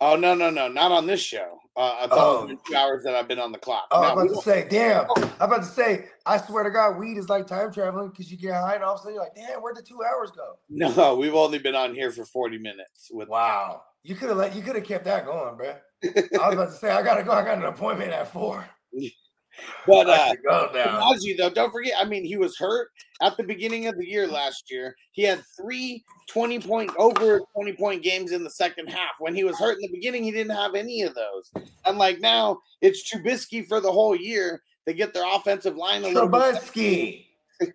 Speaker 5: Oh no no no! Not on this show. Uh, it's
Speaker 4: Oh.
Speaker 5: almost been two hours that I've been on the clock.
Speaker 4: Oh,
Speaker 5: No,
Speaker 4: I'm about to say, damn. I'm about to say, I swear to God, weed is like time traveling because you get high and all of a sudden you're like, damn, where'd the two hours go? *laughs*
Speaker 5: No, we've only been on here for forty minutes. With
Speaker 4: Wow. You could have let you could have kept that going, bro. I was about to say, I gotta go. I got an appointment at four. *laughs*
Speaker 5: But uh,
Speaker 4: go now.
Speaker 5: Najee, though, don't forget. I mean, he was hurt at the beginning of the year last year. He had three 20 point over 20 point games in the second half. When he was hurt in the beginning, he didn't have any of those. And like now, it's Trubisky for the whole year. They get their offensive line a little bit.
Speaker 4: Trubisky. *laughs*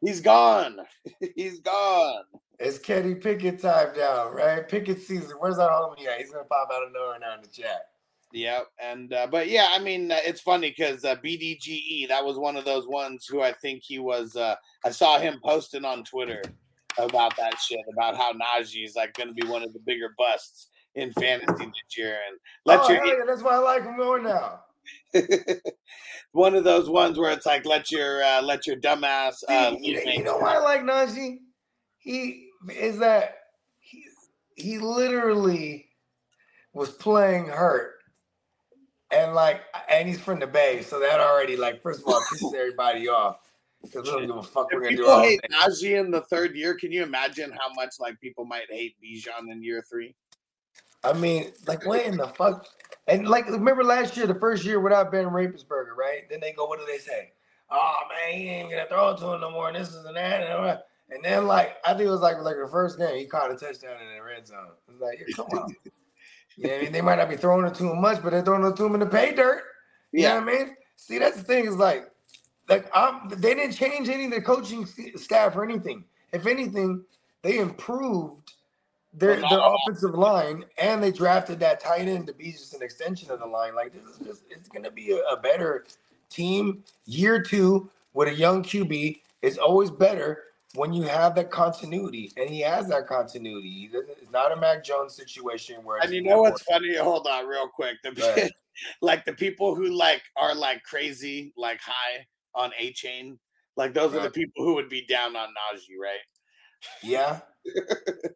Speaker 5: He's gone. *laughs* He's gone.
Speaker 4: It's Kenny Pickett time now, right? Pickett season. Where's our homie at? He's gonna pop out of nowhere now in the chat.
Speaker 5: Yep. And uh, but yeah, I mean, uh, it's funny because uh, BDGE that was one of those ones who I think he was. Uh, I saw him posting on Twitter about that shit about how Najee is like going to be one of the bigger busts in fantasy this year, and let
Speaker 4: oh,
Speaker 5: your
Speaker 4: hell yeah, that's why I like him more now. *laughs*
Speaker 5: one of those ones where it's like let your uh, let your dumbass. Uh,
Speaker 4: See, you, you know why I like Najee? He is that he, he literally was playing hurt. And like and he's from the Bay, so that already like first of all *laughs* pisses everybody off. Because we don't give a fuck we're gonna do
Speaker 5: People
Speaker 4: all
Speaker 5: hate. Najee in the third year. Can you imagine how much like people might hate Bijan in year three?
Speaker 4: I mean, like what in the fuck? And like remember last year, the first year without Ben Roethlisberger, right? Then they go, what do they say? Oh man, he ain't gonna throw it to him no more. And this is and that. And, all that. And then like I think it was like like the first game, he caught a touchdown in the red zone. It's like, yeah, come on. *laughs* yeah, I mean, they might not be throwing it too much, but they're throwing it to him in the pay dirt. You
Speaker 5: Yeah.
Speaker 4: know what I mean? See, that's the thing is like, like I'm, they didn't change any of the coaching staff or anything. If anything, they improved their, their offensive line and they drafted that tight end to be just an extension of the line. Like this is just it's gonna be a, a better team year two with a young QB is always better when you have that continuity, and he has that continuity. It's not a Mac Jones situation where
Speaker 5: And you know what's funny? Hold on, real quick. The, *laughs* like the people who like are like crazy, like high on Achane, like those are the people who would be down on Najee, right?
Speaker 4: Yeah. *laughs*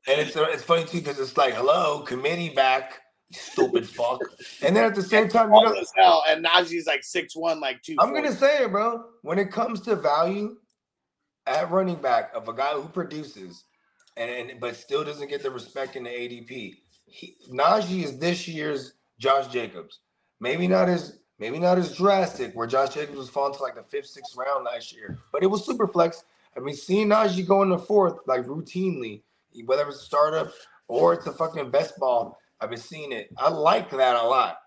Speaker 4: and it's uh, it's funny too because it's like, hello, committee back, stupid fuck. And then at the same time, you know,
Speaker 5: hell, and Najee's like six one, like two.
Speaker 4: I'm gonna say it, bro. When it comes to value at running back of a guy who produces and, and but still doesn't get the respect in the ADP, he, Najee is this year's Josh Jacobs. Maybe not as maybe not as drastic where Josh Jacobs was falling to like the fifth, sixth round last year, but it was super flex. I mean, seeing Najee go in the fourth like routinely, whether it's a startup or it's a fucking best ball, I've been seeing it. I like that a lot.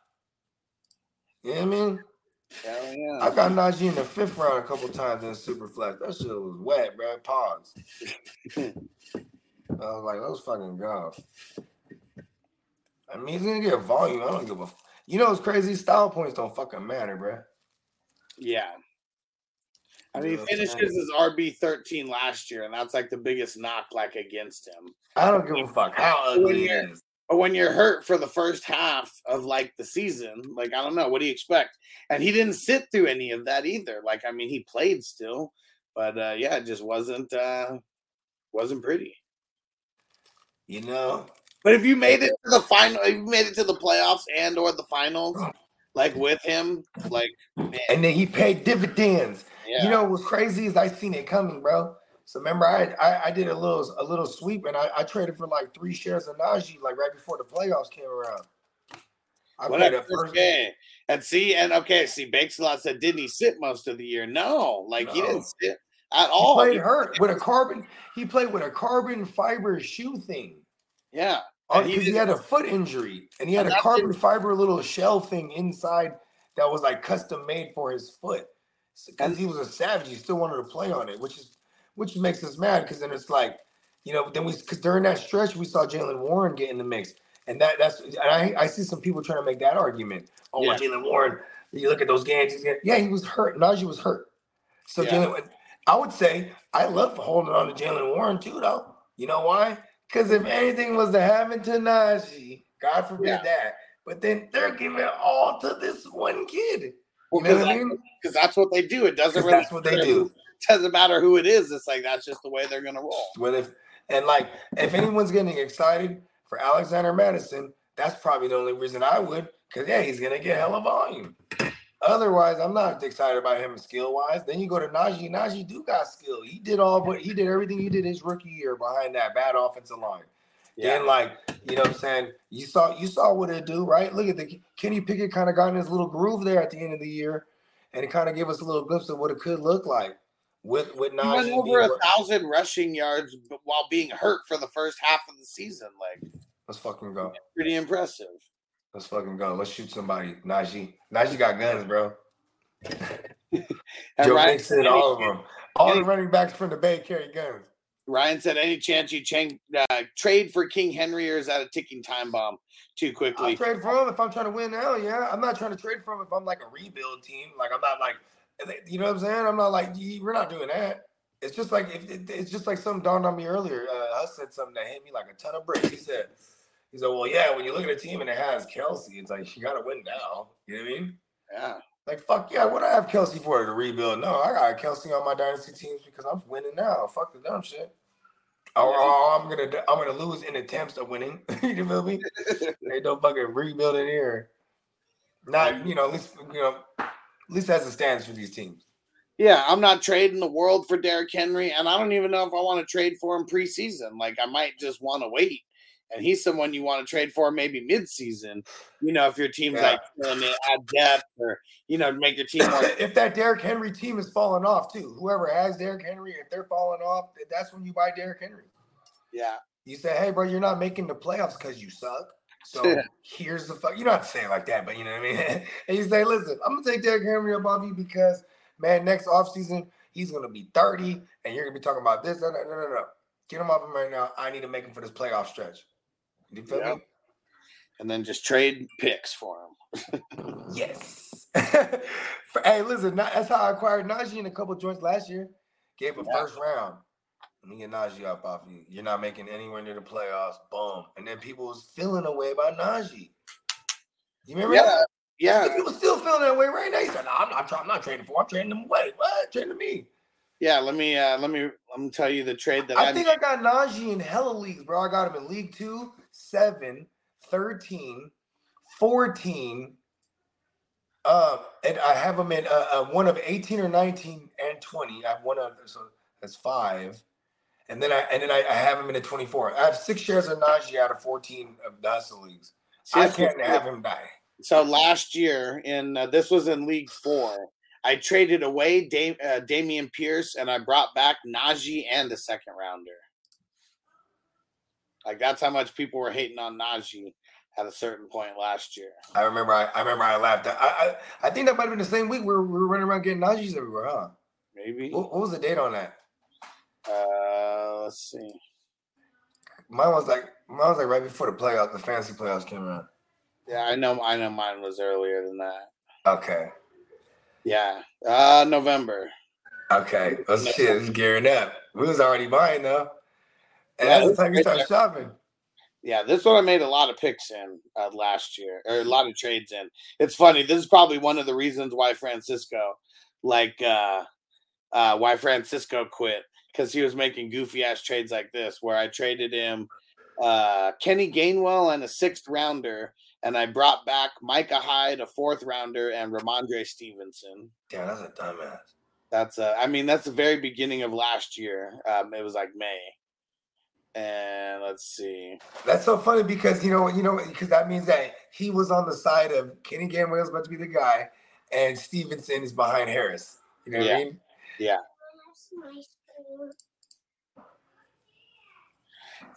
Speaker 4: You know what I mean?
Speaker 5: Hell yeah.
Speaker 4: I got Najee in the fifth round a couple times in super flex. That shit was wet, bro. Pause. I was like, let's fucking go. I mean, he's gonna get volume. I don't give a. F- you know, it's crazy. Style points don't fucking matter, bro.
Speaker 5: Yeah. I mean, he
Speaker 4: Yeah,
Speaker 5: finished his RB thirteen last year, and that's like the biggest knock like against him.
Speaker 4: I don't give a fuck how ugly
Speaker 5: you're-
Speaker 4: is.
Speaker 5: But when you're hurt for the first half of like the season, like I don't know, what do you expect? And he didn't sit through any of that either. Like I mean, he played still, but uh yeah, it just wasn't uh wasn't pretty.
Speaker 4: You know,
Speaker 5: But if you made it to the final, if you made it to the playoffs and or the finals, like with him, like man,
Speaker 4: and then he paid dividends.
Speaker 5: yeah.
Speaker 4: You know what's crazy is I seen it coming, bro. So remember, I, I I did a little a little sweep, and I, I traded for like three shares of Najee, like right before the playoffs came around. I
Speaker 5: What
Speaker 4: played
Speaker 5: a first game. And see, and okay, see, Bakeslot said, didn't he sit most of the year? No, like he didn't sit at
Speaker 4: He
Speaker 5: all.
Speaker 4: played
Speaker 5: He-
Speaker 4: hurt with a carbon. He played with a carbon fiber shoe thing.
Speaker 5: Yeah.
Speaker 4: Uh,
Speaker 5: because he
Speaker 4: he, had a foot injury and he had
Speaker 5: And
Speaker 4: a carbon fiber little shell thing inside that was like custom made for his foot. Because he was a savage, he still wanted to play on it, which is which makes us mad. Because then it's like, you know, then we because during that stretch we saw Jaylen Warren get in the mix, and that that's and I I see some people trying to make that argument. Oh,
Speaker 5: Yeah.
Speaker 4: Jaylen Warren, you look at those games. Yeah, he was hurt. Najee was hurt. So
Speaker 5: Yeah.
Speaker 4: Jaylen, I would say I love holding on to Jaylen Warren too, though. You know why? Because if anything was to happen to Najee, God forbid
Speaker 5: Yeah.
Speaker 4: that. But then they're giving it all to this one kid.
Speaker 5: Well,
Speaker 4: you know
Speaker 5: because
Speaker 4: I mean?
Speaker 5: that's, that's what they do. It doesn't really
Speaker 4: that's what they do.
Speaker 5: Who- Doesn't matter who it is. It's like that's just the way they're gonna roll.
Speaker 4: Well, if and like if anyone's getting excited for Alexander Mattison, that's probably the only reason I would. Because yeah, he's gonna get hella volume. Otherwise, I'm not excited about him skill wise. Then you go to Najee. Najee do got skill. He did all, but he did everything he did his rookie year behind that bad offensive line. Then like you know what I'm saying, you saw you saw what it do, right? Look at the Kenny Pickett kind of got in his little groove there at the end of the year, and it kind of gave us a little glimpse of what it could look like with with
Speaker 5: He
Speaker 4: Najee.
Speaker 5: went over a thousand rushing yards while being hurt for the first half of the season. Like
Speaker 4: Let's fucking go.
Speaker 5: pretty impressive.
Speaker 4: Let's fucking go. Let's shoot somebody. Najee. Najee got guns, bro. *laughs*
Speaker 5: And
Speaker 4: Joe
Speaker 5: Ryan
Speaker 4: Mixon,
Speaker 5: said,
Speaker 4: all of them. All the running backs from the Bay carry guns.
Speaker 5: Ryan said, "Any chance you change uh, trade for King Henry, or is that a ticking time bomb too
Speaker 4: I'll
Speaker 5: quickly?"
Speaker 4: trade for him if I'm trying to win now. Yeah, I'm not trying to trade for him if I'm like a rebuild team. Like I'm not like, you know what I'm saying? I'm not like we're not doing that. It's just like if it, it's just like something dawned on me earlier. Uh, Huss said something that hit me like a ton of bricks. He said, he said, well, yeah, when you look at a team and it has Kelce, it's like you gotta win now. You know what I mean?
Speaker 5: Yeah.
Speaker 4: Like fuck yeah, what I have Kelce for to rebuild? No, I got Kelce on my dynasty teams because I'm winning now. Fuck the dumb shit. Or, or I'm gonna I'm gonna lose in attempts of winning. *laughs* you feel me? *laughs* they don't fucking rebuild it here. Not you know at least you know at least as it stands for these teams.
Speaker 5: Yeah, I'm not trading the world for Derrick Henry, and I don't even know if I want to trade for him preseason. Like I might just want to wait. And he's someone you want to trade for maybe midseason. You know, if your team's
Speaker 4: Yeah.
Speaker 5: like filling it at depth or you know, make your team more *clears throat*
Speaker 4: if that Derrick Henry team is falling off too, whoever has Derrick Henry, if they're falling off, that's when you buy Derrick Henry.
Speaker 5: Yeah.
Speaker 4: You say, hey, bro, you're not making the playoffs because you suck. So here's the fuck. You don't have to say it like that, but you know what I mean? *laughs* and you say, listen, I'm gonna take Derrick Henry above you because man, next offseason, he's gonna be 30, and you're gonna be talking about this. No, no, no, no, no. Get him off him right now. I need to make him for this playoff stretch. You feel
Speaker 5: Yeah.
Speaker 4: me?
Speaker 5: and then just trade picks for him.
Speaker 4: Yes. For- *laughs* hey, listen, that's how I acquired Najee in a couple joints last year. Gave a
Speaker 5: Yeah.
Speaker 4: first round. Let me and Najee up off you. You're not making anywhere near the playoffs. Boom. And then people was feeling away about Najee. You remember
Speaker 5: Yeah,
Speaker 4: that?
Speaker 5: yeah.
Speaker 4: People still feeling that way right now. He said, no, I'm not trying, I'm not trading for. I'm trading them away. What? Trading to me.
Speaker 5: Yeah, let me uh let me let me tell you the trade that I,
Speaker 4: I think I got Najee in hella leagues, bro. I got him in League 2, 7, 13, 14. Uh, and I have him in uh, uh, one of 18 or 19 and 20. I have one of so that's five. And then I and then I, I have him in a 24. I have six shares of Najee out of 14 of the leagues.
Speaker 5: See,
Speaker 4: I can't have him die.
Speaker 5: So last year in uh, this was in League Four. I traded away uh, Dameon Pierce and I brought back Najee and a second rounder. Like that's how much people were hating on Najee at a certain point last year.
Speaker 4: I remember I, I remember I laughed. I, I I think that might have been the same week we were, we were running around getting Najee's everywhere, huh?
Speaker 5: Maybe.
Speaker 4: What, what was the date on that?
Speaker 5: Uh, let's see.
Speaker 4: Mine was like mine was like right before the playoffs, the fantasy playoffs came out.
Speaker 5: Yeah, I know. I know mine was earlier than that.
Speaker 4: Okay.
Speaker 5: Yeah, uh, November.
Speaker 4: Okay. Let's shit. It's gearing up. We was already buying though. And
Speaker 5: Yeah,
Speaker 4: that's the time you start shopping.
Speaker 5: Yeah, this one I made a lot of picks in uh, last year, or a lot of trades in. It's funny. This is probably one of the reasons why Francisco, like, uh, uh, why Francisco quit because he was making goofy ass trades like this, where I traded him uh, Kenny Gainwell and a sixth rounder, and I brought back Micah Hyde, a fourth rounder, and Rhamondre Stevenson.
Speaker 4: Damn, that's a dumbass.
Speaker 5: That's uh, I mean, that's the very beginning of last year. Um, it was like May. And let's see.
Speaker 4: That's so funny because you know, you know, because that means that he was on the side of Kenny Gainwell's about to be the guy, and Stevenson is behind Harris. You know what
Speaker 5: Yeah.
Speaker 4: I mean?
Speaker 5: Yeah.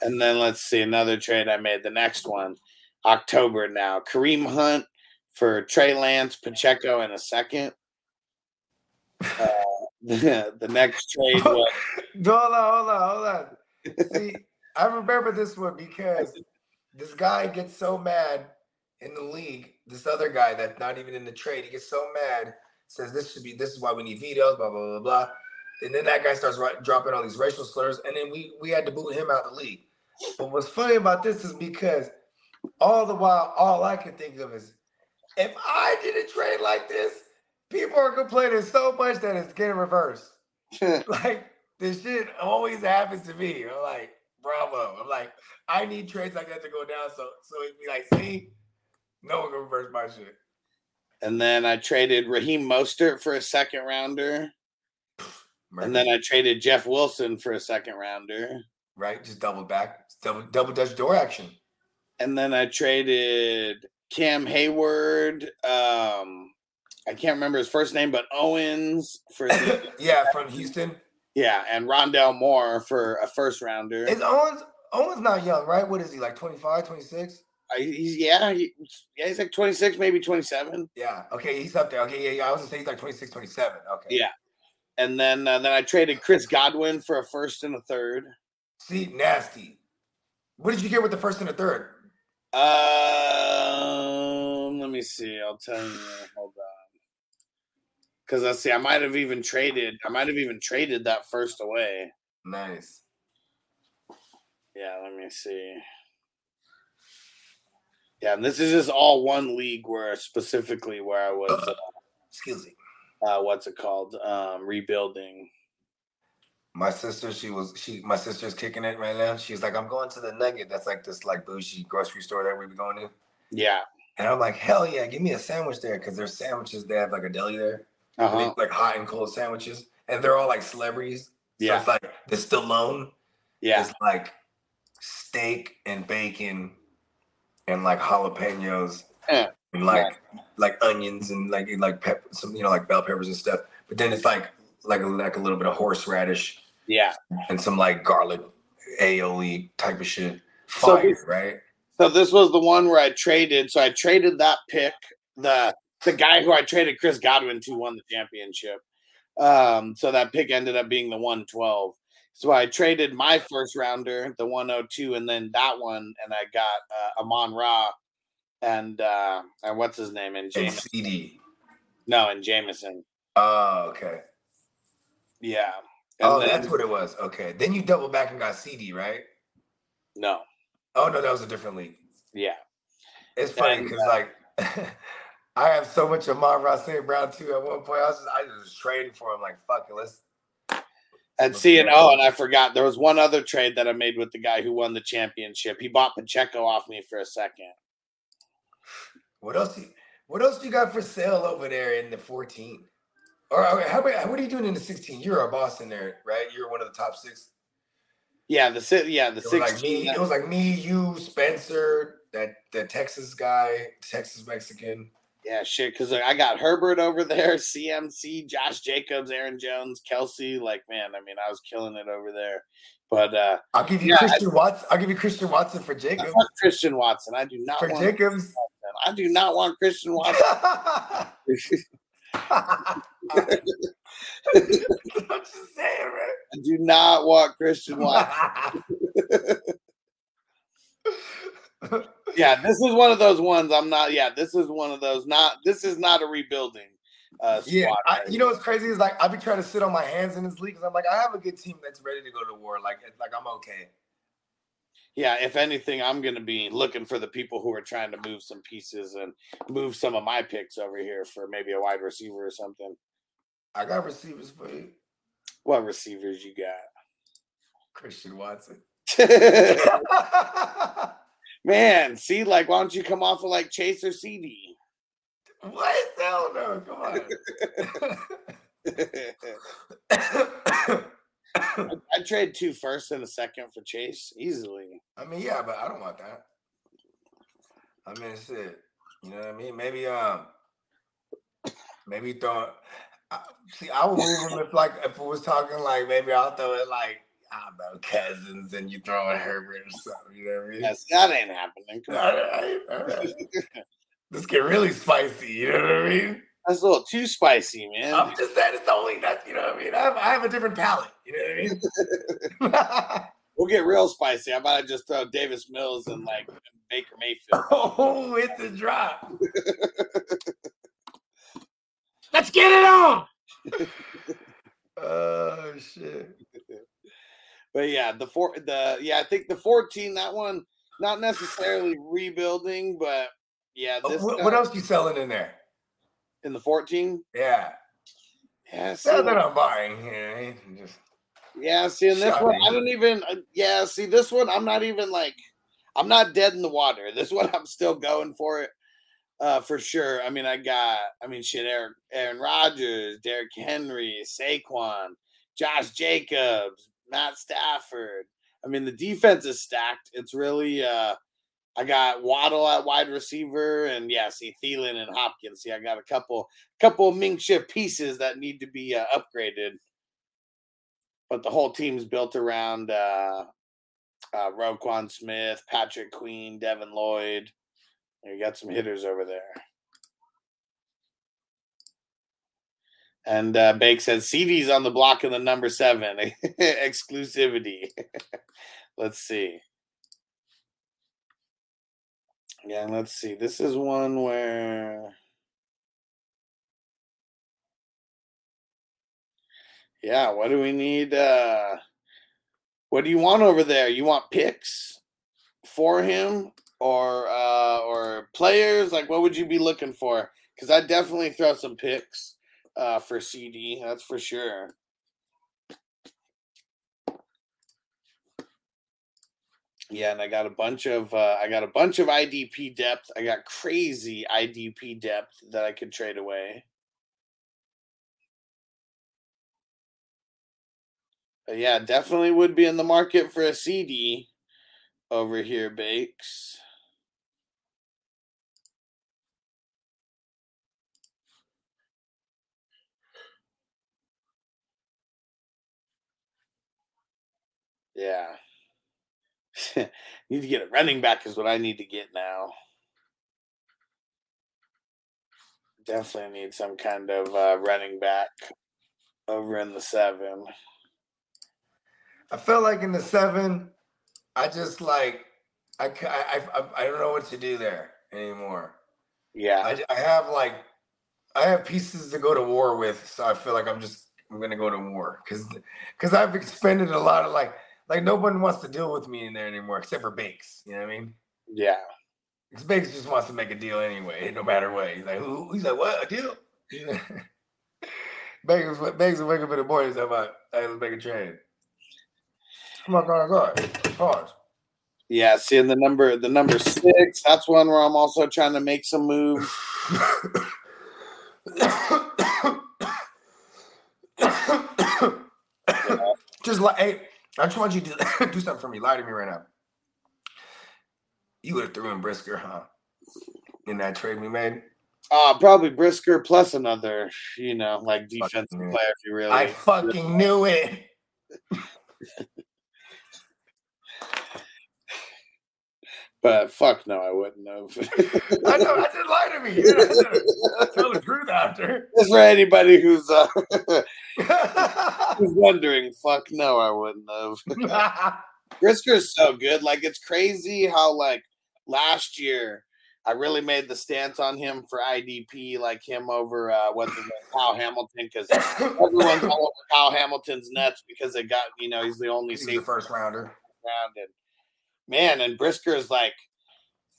Speaker 5: And then let's see another trade I made. The next one, October now. Kareem Hunt for Trey Lance, Pacheco in a second. Uh, the, *laughs* the next trade was *laughs*
Speaker 4: Hold on, hold on, hold on. See, I remember this one because this guy gets so mad in the league. This other guy that's not even in the trade, he gets so mad, says this should be this is why we need vetoes, blah blah blah blah. And then that guy starts dropping all these racial slurs, and then we we had to boot him out of the league. But what's funny about this is because all the while, all I can think of is if I did a trade like this, people are complaining so much that it's getting reversed. *laughs* *laughs* like this shit always happens to me. I'm like, bravo. I'm like, I need trades like that to go down. So so it'd be like, see, no one can reverse my shit.
Speaker 5: and then I traded Raheem Mostert for a second rounder. And then I traded Jeff Wilson for a second rounder.
Speaker 4: Right, just double back, double double dutch door action.
Speaker 5: And then I traded Cam Heyward. Um, I can't remember his first name, but Owens for the, *laughs*
Speaker 4: Yeah, from Houston.
Speaker 5: yeah, and Rondale Moore for a first rounder.
Speaker 4: Is Owens Owens not young, right? What is he like 25, 26?
Speaker 5: I, he's yeah, he, yeah, he's like 26, maybe 27.
Speaker 4: Yeah. Okay, he's up there. Okay, yeah, yeah. I was gonna say he's like 26, 27. Okay.
Speaker 5: Yeah. And then uh, then I traded Chris Godwin for a first and a third.
Speaker 4: See, nasty. What did you get with the first and the third?
Speaker 5: Um, let me see. I'll tell you. Hold on. Because let's see, I might have even traded. I might have even traded that first away.
Speaker 4: Nice.
Speaker 5: Yeah, let me see. Yeah, and this is just all one league where specifically where I was. Uh,
Speaker 4: Excuse me.
Speaker 5: Uh, what's it called? Um, rebuilding.
Speaker 4: My sister, she was she my sister's kicking it right now. She's like, I'm going to the Nugget. That's like this like bougie grocery store that we were going to.
Speaker 5: Yeah.
Speaker 4: And I'm like, hell yeah, give me a sandwich there because there's sandwiches. They have like a deli there,
Speaker 5: Uh-huh.
Speaker 4: like hot and cold sandwiches, and they're all like celebrities. So
Speaker 5: Yeah.
Speaker 4: it's like the Stallone
Speaker 5: Yeah.
Speaker 4: It's like steak and bacon and like jalapenos
Speaker 5: Yeah.
Speaker 4: And like like onions and like like pep some you know like bell peppers and stuff. But then it's like like a, like a little bit of horseradish
Speaker 5: Yeah.
Speaker 4: and some like garlic aioli type of shit.
Speaker 5: So
Speaker 4: Fire,
Speaker 5: this-
Speaker 4: right?
Speaker 5: So this was the one where I traded. So I traded that pick. The the guy who I traded Chris Godwin to won the championship. Um, so that pick ended up being the 112. So I traded my first rounder, the 102, and then that one, and I got uh, Amon Ra and uh, and what's his name and
Speaker 4: And
Speaker 5: James.
Speaker 4: CD.
Speaker 5: No, and Jameson.
Speaker 4: Oh, okay.
Speaker 5: Yeah. And
Speaker 4: Oh,
Speaker 5: then-
Speaker 4: that's what it was. Okay. Then you double back and got CD, right?
Speaker 5: No.
Speaker 4: Oh no, that was a different league.
Speaker 5: Yeah.
Speaker 4: It's funny because
Speaker 5: uh,
Speaker 4: like *laughs* I have so much of Amon Ross. Brown too. At one point, I was just, I was just trading for him. Like fuck it, let's.
Speaker 5: And see, and oh, and I forgot there was one other trade that I made with the guy who won the championship. He bought Pacheco off me for a second.
Speaker 4: What else? You, what else do you got for sale over there in the 14? Or how about what are you doing in the 16? You're a boss in there, right? You're one of the top six.
Speaker 5: Yeah, the si- yeah the
Speaker 4: It was like me. It was like me, you, Spencer, that the Texas guy, Texas Mexican.
Speaker 5: yeah, shit. Because I got Herbert over there, *laughs* CMC, Josh Jacobs, Aaron Jones, Kelce. Like, man, I mean, I was killing it over there. But uh
Speaker 4: I'll give you
Speaker 5: Yeah, I-
Speaker 4: Christian Watson. I'll give you Christian Watson for
Speaker 5: I
Speaker 4: Jacobs.
Speaker 5: Christian Watson. I do not
Speaker 4: For Jacobs.
Speaker 5: I do not want Christian Watson.
Speaker 4: I'm just saying.
Speaker 5: I do not want Christian Watson. *laughs* yeah, this is one of those ones. I'm not. Yeah, this is one of those. Not. This is not a rebuilding. Uh.
Speaker 4: Yeah, I, you know what's crazy is like I've been trying to sit on my hands in this league because I'm like I have a good team that's ready to go to war. Like like I'm okay.
Speaker 5: Yeah, if anything, I'm going to be looking for the people who are trying to move some pieces and move some of my picks over here for maybe a wide receiver or something.
Speaker 4: I got receivers for you,
Speaker 5: What receivers you got?
Speaker 4: Christian Watson. *laughs* *laughs*
Speaker 5: Man, see, like, why don't you come off of like Chase or CD?
Speaker 4: What? Hell no! Come on. *laughs*
Speaker 5: I, I'd trade two first and a second for Chase easily.
Speaker 4: I mean, yeah, but I don't want that. I mean, shit. You know what I mean? Maybe um, maybe throw. I- See, I would move him if like if it was talking like maybe I'll throw it like I don't know cousins and you throw in Herbert or something. You know what I mean?
Speaker 5: Yes, that ain't happening.
Speaker 4: All right, all right. Let's get really spicy. You know what I mean?
Speaker 5: That's a little too spicy, man.
Speaker 4: I'm just saying it's only that. You know what I mean? I have, I have a different palate. You know what I mean? *laughs* *laughs*
Speaker 5: We'll get real spicy. I just throw Davis Mills and like Baker Mayfield? *laughs*
Speaker 4: oh, it's a drop.
Speaker 10: Let's get it on.
Speaker 4: Oh shit.
Speaker 5: But yeah, the four the yeah, I think the 14, that one, not necessarily rebuilding, but yeah,
Speaker 4: Oh,
Speaker 5: this
Speaker 4: What, what else you selling in there?
Speaker 5: In the 14?
Speaker 4: Yeah.
Speaker 5: Yeah, see,
Speaker 4: that I'm buying. Yeah, just
Speaker 5: yeah, see in this one,
Speaker 4: me.
Speaker 5: I don't even uh, yeah, see this one, I'm not even like I'm not dead in the water. This one *laughs* I'm still going for it. Uh, for sure. I mean, I got, I mean, shit, Aaron, Aaron Rodgers, Derrick Henry, Saquon, Josh Jacobs, Matt Stafford. I mean, the defense is stacked. It's really, uh, I got Waddle at wide receiver, and yeah, see Thielen and Hopkins. See, I got a couple, couple Ming shift pieces that need to be uh, upgraded. But the whole team's built around uh, uh, Roquan Smith, Patrick Queen, Devin Lloyd. You got some hitters over there. And uh, Bake says CD's on the block in the number seven *laughs* exclusivity. *laughs* let's see. Yeah, let's see. This is one where. Yeah, what do we need? Uh, what do you want over there? You want picks for him or uh, or players? Like, what would you be looking for? Because I definitely throw some picks uh, for CD. That's for sure. Yeah, and I got a bunch of uh, I got a bunch of IDP depth. I got crazy IDP depth that I could trade away. But yeah, definitely would be in the market for a CD over here, Bakes. Yeah. *laughs* need to get a running back is what I need to get now. Definitely need some kind of uh, running back over in the seven.
Speaker 4: I felt like in the seven, I just like I I I, I don't know what to do there anymore.
Speaker 5: Yeah,
Speaker 4: I, I have like I have pieces to go to war with, so I feel like I'm just I'm gonna go to war because because I've expended a lot of like like no one wants to deal with me in there anymore except for Bakes. You know what I mean?
Speaker 5: Yeah.
Speaker 4: Because Bakes just wants to make a deal anyway, no matter what. He's like, Who, he's like, what a deal? Bakes, Bakes will wake up in the morning and say, about, hey, let's make a trade. Come on, go on. Pause.
Speaker 5: Yeah, seeing the number the number six, that's one where I'm also trying to make some moves. *coughs* *coughs*
Speaker 4: Just like, hey, I just want you to *laughs* do something for me. Lie to me right now. You would have threw in Brisker, huh? In that trade we made.
Speaker 5: Uh probably Brisker plus another, you know, like defensive player if you really
Speaker 4: I fucking knew it. *laughs*
Speaker 5: but fuck no, I wouldn't have. *laughs*
Speaker 4: I know. I said lie to me. You know, tell the truth after. *laughs*
Speaker 5: Just for anybody who's uh, *laughs* who's wondering, fuck no, I wouldn't have. Brisker's so good. Like it's crazy how like last year I really made the stance on him for IDP, like him over uh what's his name, Kyle Hamilton, because everyone's all over Kyle Hamilton's nuts because they got you know he's the only
Speaker 4: He's
Speaker 5: safe
Speaker 4: the first rounder.
Speaker 5: round and man, and Brisker is like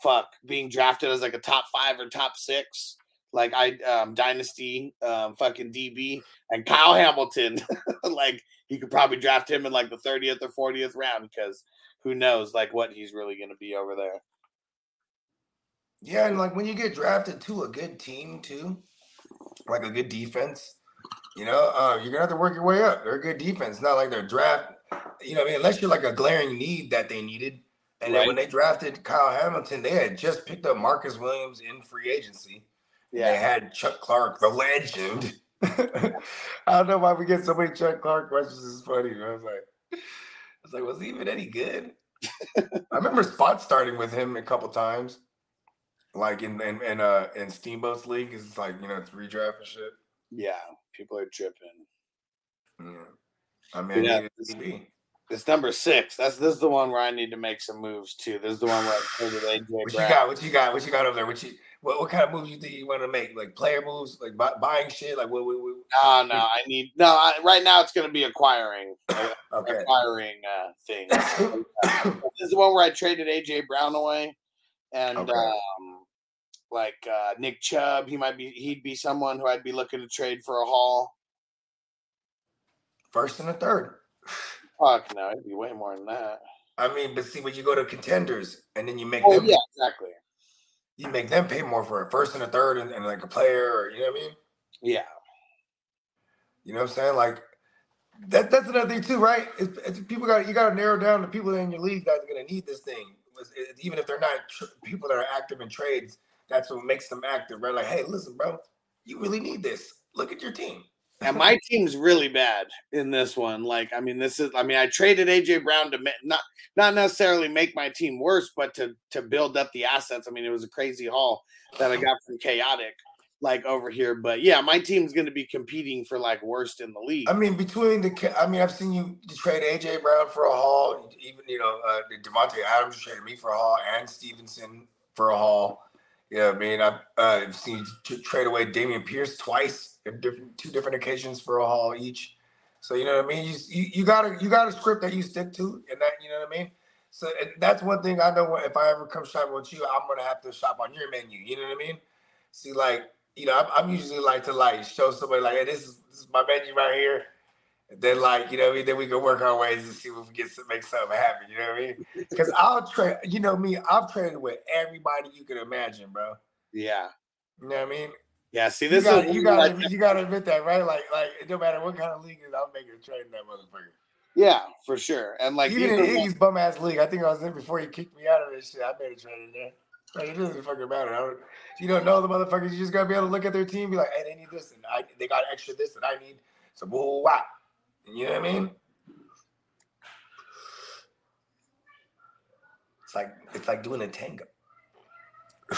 Speaker 5: fuck being drafted as like a top five or top six. Like I um dynasty um fucking DB and Kyle Hamilton, *laughs* like you could probably draft him in like the 30th or 40th round because who knows like what he's really gonna be over there.
Speaker 4: Yeah, and like when you get drafted to a good team too, like a good defense, You know, uh, you're gonna have to work your way up. They're a good defense. Not like they're draft. You know, I mean, unless you're like a glaring need that they needed. And then when they drafted Kyle Hamilton, they had just picked up Marcus Williams in free agency.
Speaker 5: Yeah.
Speaker 4: They had Chuck Clark, the legend. *laughs* I don't know why we get so many Chuck Clark questions. It's funny. man. I was like, I was like, was he even any good? *laughs* I remember spot starting with him a couple times, like in in in, uh, in Steamboat's league. It's like you know it's redraft and shit.
Speaker 5: Yeah, people are tripping.
Speaker 4: Yeah. I mean,
Speaker 5: Yeah.
Speaker 4: I needed to be.
Speaker 5: It's number six. That's this is the one where I need to make some moves too. This is the one where I traded AJ
Speaker 4: What you got? What you got? What you got over there? What you? What, what kind of moves you think you want to make? Like player moves, like bu- buying shit. Like what? what, what
Speaker 5: No, no, I need no. I, right now, it's going to be acquiring, *laughs* uh,
Speaker 4: Okay.
Speaker 5: acquiring uh, things. Uh, *laughs* this is the one where I traded AJ Brown away, and
Speaker 4: Okay.
Speaker 5: um, like uh, Nick Chubb, he might be, he'd be someone who I'd be looking to trade for a haul.
Speaker 4: First and a third.
Speaker 5: Fuck no, it'd be way more than that.
Speaker 4: I mean, but see, when you go to contenders and then you make
Speaker 5: Oh
Speaker 4: them,
Speaker 5: yeah, exactly.
Speaker 4: you make them pay more for a first and a third and, and like a player, or you know what I mean?
Speaker 5: Yeah,
Speaker 4: You know what I'm saying? Like that. That's another thing too, right? It's, it's people got you got to narrow down the people in your league that are going to need this thing. Even if they're not tr- people that are active in trades, that's what makes them active, right? Like, hey, listen, bro, you really need this. Look at your team.
Speaker 5: And my *laughs* team's really bad in this one. Like, I mean, this is, I mean, I traded AJ Brown to not not necessarily make my team worse, but to to build up the assets. I mean, it was a crazy haul that I got from Chaotic, like over here. But yeah, my team's going to be competing for like worst in the league.
Speaker 4: I mean, between the, I mean, I've seen you trade AJ Brown for a haul. Even you know, uh, Davante Adams traded me for a haul, and Stevenson for a haul. Yeah, I mean, I've, uh, I've seen you trade away Dameon Pierce twice, different two different occasions for a haul each. So you know what I mean. You you, you got a you got a script that you stick to, and that you know what I mean. So that's one thing I know. If I ever come shopping with you, I'm gonna have to shop on your menu. You know what I mean? See, like you know, I'm, I'm usually like to like show somebody like, hey, this is this is my menu right here. And then like, you know, what I mean? then we can work our ways and see if we can get some, make something happen. You know what I mean? *laughs* Because I'll trade. You know me, I've traded with everybody you can imagine, bro.
Speaker 5: yeah,
Speaker 4: You know what I mean?
Speaker 5: Yeah. See,
Speaker 4: You
Speaker 5: this
Speaker 4: gotta,
Speaker 5: is
Speaker 4: you gotta, you gotta admit that, right? Like, like it no matter what kind of league it is, I'm making a trade in that motherfucker.
Speaker 5: yeah, for sure. And like,
Speaker 4: Even in Iggy's bum ass league, I think I was in before he kicked me out of this shit. I made a trade in there. Like, it doesn't fucking matter. I don't, you don't know the motherfuckers. You just gotta be able to look at their team, be like, hey, they need this, and I, they got extra this, and I need. So, whoa, wow. You know what I mean? It's like it's like doing a tango. *sighs* it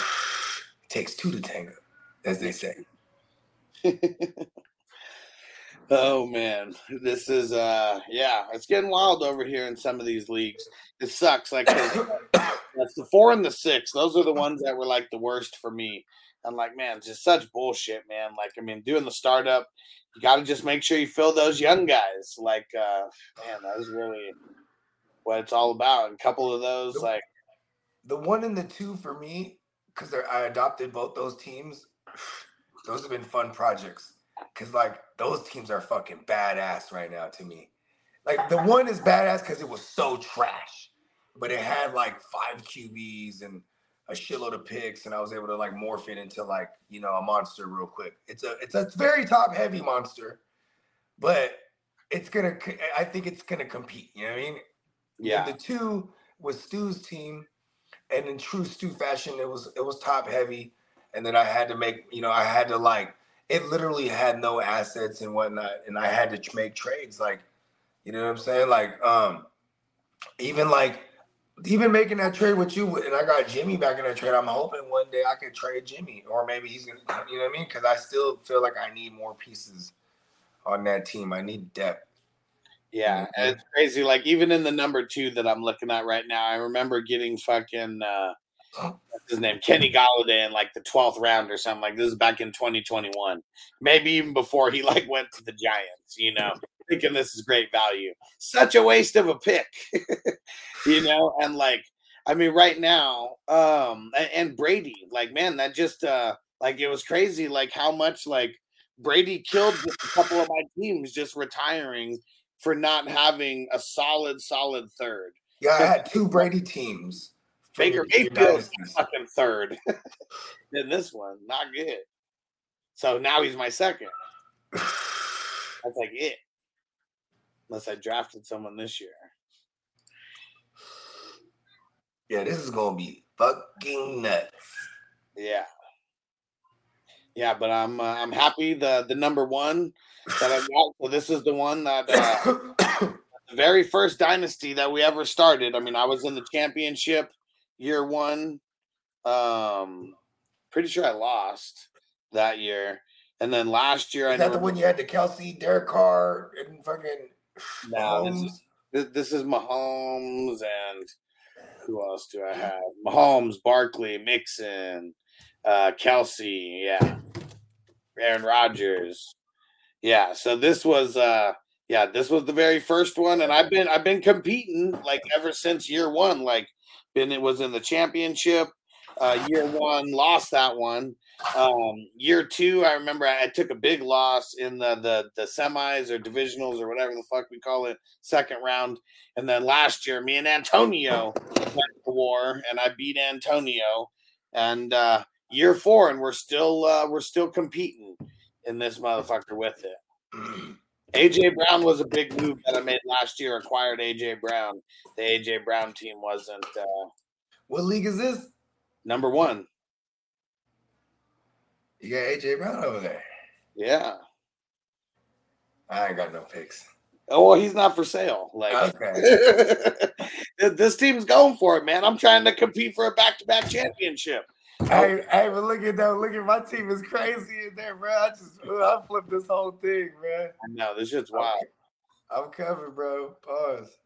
Speaker 4: takes two to tango, as they say. *laughs*
Speaker 5: Oh man, this is uh yeah, it's getting wild over here in some of these leagues. It sucks. Like *coughs* that's the four and the six. Those are the ones that were like the worst for me. I'm like, man, just such bullshit, man. Like, I mean, doing the startup, you got to just make sure you fill those young guys. Like, uh, man, that was really what it's all about. And a couple of those, like,
Speaker 4: The one and the two for me, because I adopted both those teams. Those have been fun projects. Cause like those teams are fucking badass right now to me. Like the one is badass because it was so trash, but it had like five QBs and a shitload of picks, and I was able to like morph it into like you know a monster real quick. It's a it's a very top heavy monster, but it's gonna. I think it's gonna compete. You know what I mean?
Speaker 5: Yeah.
Speaker 4: The two was Stu's team, and in true Stu fashion, it was it was top heavy, and then I had to make you know I had to like it literally had no assets and whatnot, and I had to make trades like you know what I'm saying like um even like even making that trade with you and I got Jimmy back in that trade. I'm hoping one day I could trade Jimmy or maybe he's gonna you know what I mean because I still feel like I need more pieces on that team. I need depth.
Speaker 5: Yeah, and it's crazy. Like even in the number two that I'm looking at right now, I remember getting fucking uh his name, Kenny Golladay in like the twelfth round or something. Like this is back in 2021, maybe even before he like went to the Giants. You know, *laughs* thinking this is great value. Such a waste of a pick, *laughs* you know. And like, I mean, right now, um, a- and Brady, like, man, that just uh, like it was crazy. Like how much like Brady killed just a couple of my teams just retiring for not having a solid, solid third.
Speaker 4: Yeah, I had two Brady teams.
Speaker 5: Baker
Speaker 4: your- your
Speaker 5: Mayfield fucking third *laughs* in this one, not good. So now he's my second. *sighs* That's like it. Unless I drafted someone this year.
Speaker 4: Yeah, this is gonna be fucking nuts.
Speaker 5: Yeah. Yeah, but I'm uh, I'm happy the the number one that I got. So this is the one that uh, *coughs* the very first dynasty that we ever started. I mean, I was in the championship year one. Um, pretty sure I lost that year, and then last year I
Speaker 4: Is that the one you had the Kelce, Derek Carr, and fucking
Speaker 5: No, this is, this is Mahomes and who else do I have? Mahomes, Barkley, Mixon, uh, Kelce, yeah, Aaron Rodgers, yeah. So this was, uh, yeah, this was the very first one, and I've been I've been competing like ever since year one. Like, it was in the championship. Uh, year one, lost that one. Um, year two, I remember I, I took a big loss in the, the the semis or divisionals or whatever the fuck we call it, second round. And then last year, me and Antonio went to war, and I beat Antonio. And uh, year four, and we're still uh, we're still competing in this motherfucker with it. *clears throat* AJ Brown was a big move that I made last year. Acquired AJ Brown. The AJ Brown team wasn't uh,
Speaker 4: What league is this?
Speaker 5: number one.
Speaker 4: You got AJ Brown over there.
Speaker 5: Yeah.
Speaker 4: I ain't got no picks.
Speaker 5: Oh well, he's not for sale. Like *laughs* this team's going for it, man. I'm trying to compete for a back-to-back championship.
Speaker 4: Hey, hey, but look at that. Look at my team is crazy in there, bro. I just I flipped this whole thing, bro.
Speaker 5: I know this shit's wild.
Speaker 4: I'm covered, bro. Pause.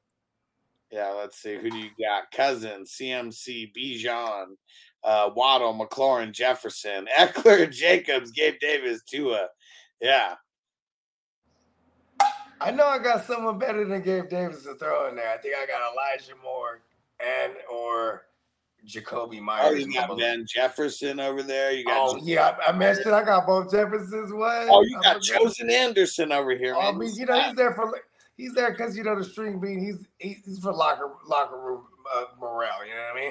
Speaker 5: Yeah, let's see. Who do you got? Cousin, CMC, Bijan, uh, Waddle, McLaurin, Jefferson, *laughs* Ekeler, Jacobs, Gabe Davis, Tua. Yeah.
Speaker 4: I know I got someone better than Gabe Davis to throw in there. I think I got Elijah Moore and or Jakobi
Speaker 5: Oh,
Speaker 4: Meyers.
Speaker 5: you got Van Jefferson over there. You got
Speaker 4: Oh yeah, I, I mentioned I got both Jeffersons. What?
Speaker 5: Oh, you got. Chosen Anderson over here,
Speaker 4: Oh, I mean, you know, he's there for he's there because you know the string bean. He's he's for locker locker room uh, morale. You know what I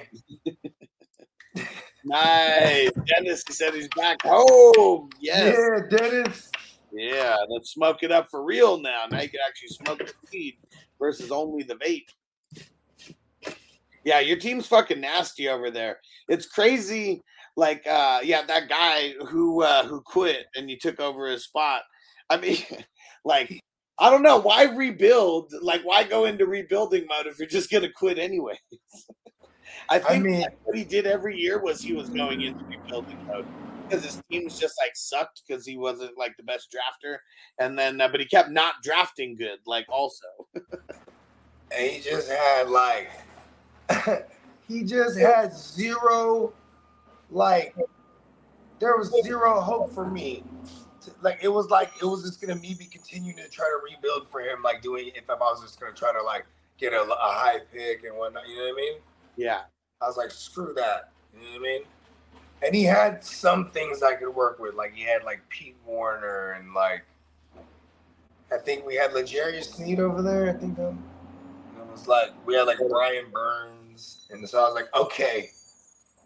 Speaker 4: mean? *laughs* *laughs*
Speaker 5: Nice. Dennis he said he's back home. Yes.
Speaker 4: Yeah, Dennis.
Speaker 5: Yeah, let's smoke it up for real now. Now you can actually smoke the weed versus only the vape. Yeah, your team's fucking nasty over there. It's crazy. Like, uh, yeah, that guy who uh, who quit and you took over his spot. I mean, *laughs* like, I don't know why rebuild. Like, why go into rebuilding mode if you're just gonna quit anyway? *laughs* I think
Speaker 4: mean-
Speaker 5: what he did every year was he was going into rebuilding mode because his teams just like sucked because he wasn't like the best drafter, and then uh, but he kept not drafting good. Like also,
Speaker 4: And he just had like *coughs* he just had zero like there was zero hope for me. Like it was like it was just gonna me be continuing to try to rebuild for him, like doing if I was just gonna try to like get a, a high pick and whatnot. You know what I mean?
Speaker 5: yeah,
Speaker 4: I was like, screw that. You know what I mean? And he had some things I could work with. Like he had like Pete Warner and like I think we had L'Jarius Sneed over there. I think and it was like we had like Brian Burns, and so I was like, okay,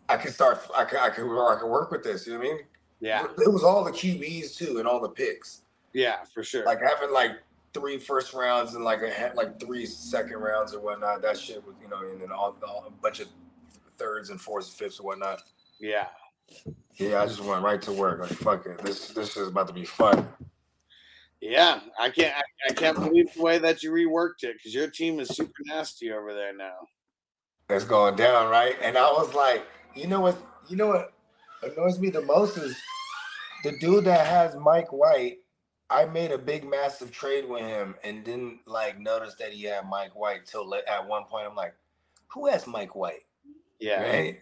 Speaker 4: I can start. I can I can I can work with this. You know what I mean?
Speaker 5: yeah,
Speaker 4: It was all the QBs too, and all the picks.
Speaker 5: yeah, for sure.
Speaker 4: Like having like three first rounds and like a like three second rounds or whatnot. That shit was you know, and then all, all a bunch of thirds and fourths and fifths and whatnot.
Speaker 5: yeah,
Speaker 4: Yeah, I just went right to work. Like fuck it, this this is about to be fun.
Speaker 5: yeah. I can't, I, I can't believe the way that you reworked it because your team is super nasty over there now.
Speaker 4: That's going down, right? And I was like, you know what? You know what annoys me the most is the dude that has Mike White. I made a big, massive trade with him and didn't like notice that he had Mike White till at one point. I'm like, who has Mike White?
Speaker 5: Yeah,
Speaker 4: Right.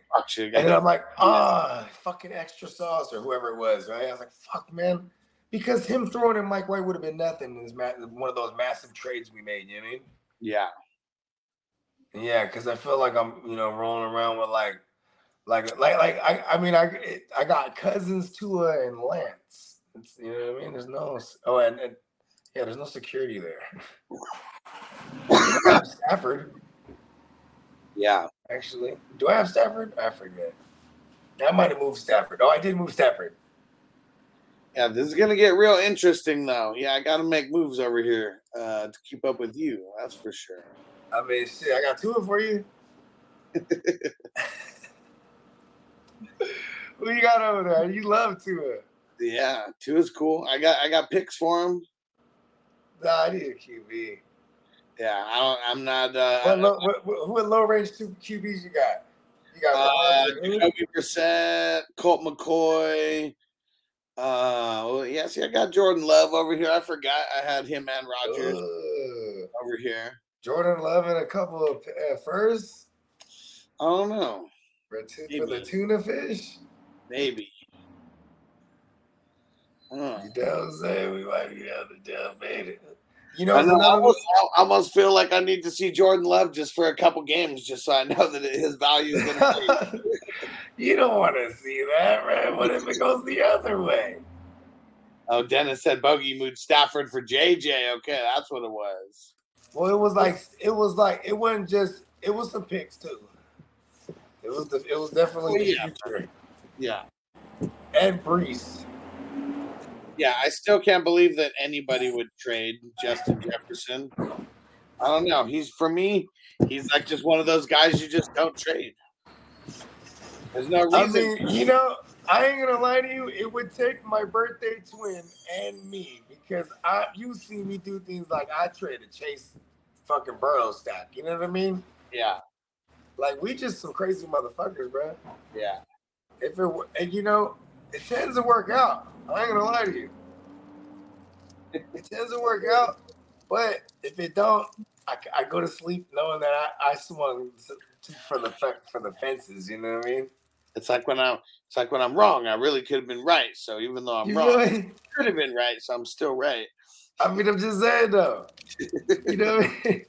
Speaker 4: And then I'm like, ah, fucking extra sauce or whoever it was, right? I was like, fuck, man. Because him throwing in Mike White would have been nothing. Is one of those massive trades we made. You know what I mean?
Speaker 5: yeah,
Speaker 4: Yeah, because I feel like I'm, you know, rolling around with like, like, like, like. I, I mean, I, I got cousins Tua and Lance. It's, you know what I mean? There's no, oh, and, and yeah, there's no security there. *coughs* Stafford,
Speaker 5: yeah.
Speaker 4: actually. Do I have Stafford? I forget. I might have moved Stafford. Oh, I did move Stafford.
Speaker 5: Yeah, this is gonna get real interesting though. Yeah, I gotta make moves over here uh, to keep up with you. That's for sure.
Speaker 4: I mean, shit, I got two for you. *laughs* Who you got over there? You love Tua.
Speaker 5: Yeah, two is cool. I got I got picks for him.
Speaker 4: Nah, I need a QB.
Speaker 5: Yeah, I don't. I'm not. Uh,
Speaker 4: What low, what, what, who at low range two QBs you got? You got
Speaker 5: uh, Brissett, Colt McCoy. Uh, well, yeah. See, I got Jordan Love over here. I forgot I had him and Rodgers
Speaker 4: Ugh.
Speaker 5: over here.
Speaker 4: Jordan Love and a couple of uh, firsts
Speaker 5: I don't know.
Speaker 4: for, tu- for the tuna fish.
Speaker 5: Maybe. Huh.
Speaker 4: You know what I'm saying? We might be able to dumb it. You
Speaker 5: I,
Speaker 4: know,
Speaker 5: know, I,
Speaker 4: another
Speaker 5: almost, I almost feel like I need to see Jordan Love just for a couple games, just so I know that his value is going to change.
Speaker 4: you don't want to see that, right? What if it goes the other way?
Speaker 5: oh, Dennis said bogey mood Stafford for JJ. Okay, that's what it was.
Speaker 4: Well, it was like it was like it wasn't just it was some picks too. It was the it was definitely
Speaker 5: Well,
Speaker 4: the
Speaker 5: yeah.
Speaker 4: future.
Speaker 5: Yeah.
Speaker 4: And Breece.
Speaker 5: Yeah, I still can't believe that anybody would trade Justin Jefferson. I don't know. He's for me, he's like just one of those guys you just don't trade. There's no reason.
Speaker 4: I mean, you know, I ain't gonna lie to you. It would take my birthday twin and me because I you see me do things like I traded Chase fucking Burrow stack. You know what I mean?
Speaker 5: yeah,
Speaker 4: Like we just some crazy motherfuckers, bro.
Speaker 5: yeah.
Speaker 4: If it and you know, it tends to work out. I ain't gonna lie to you. It tends to work out, but if it don't, I, I go to sleep knowing that I, I swung for the for the fences. You know what I mean?
Speaker 5: It's like when I'm it's like when I'm wrong, I really could have been right. So even though I'm
Speaker 4: You
Speaker 5: wrong,
Speaker 4: I
Speaker 5: could have been right, so I'm still right.
Speaker 4: I mean, I'm just saying though. You know what I mean?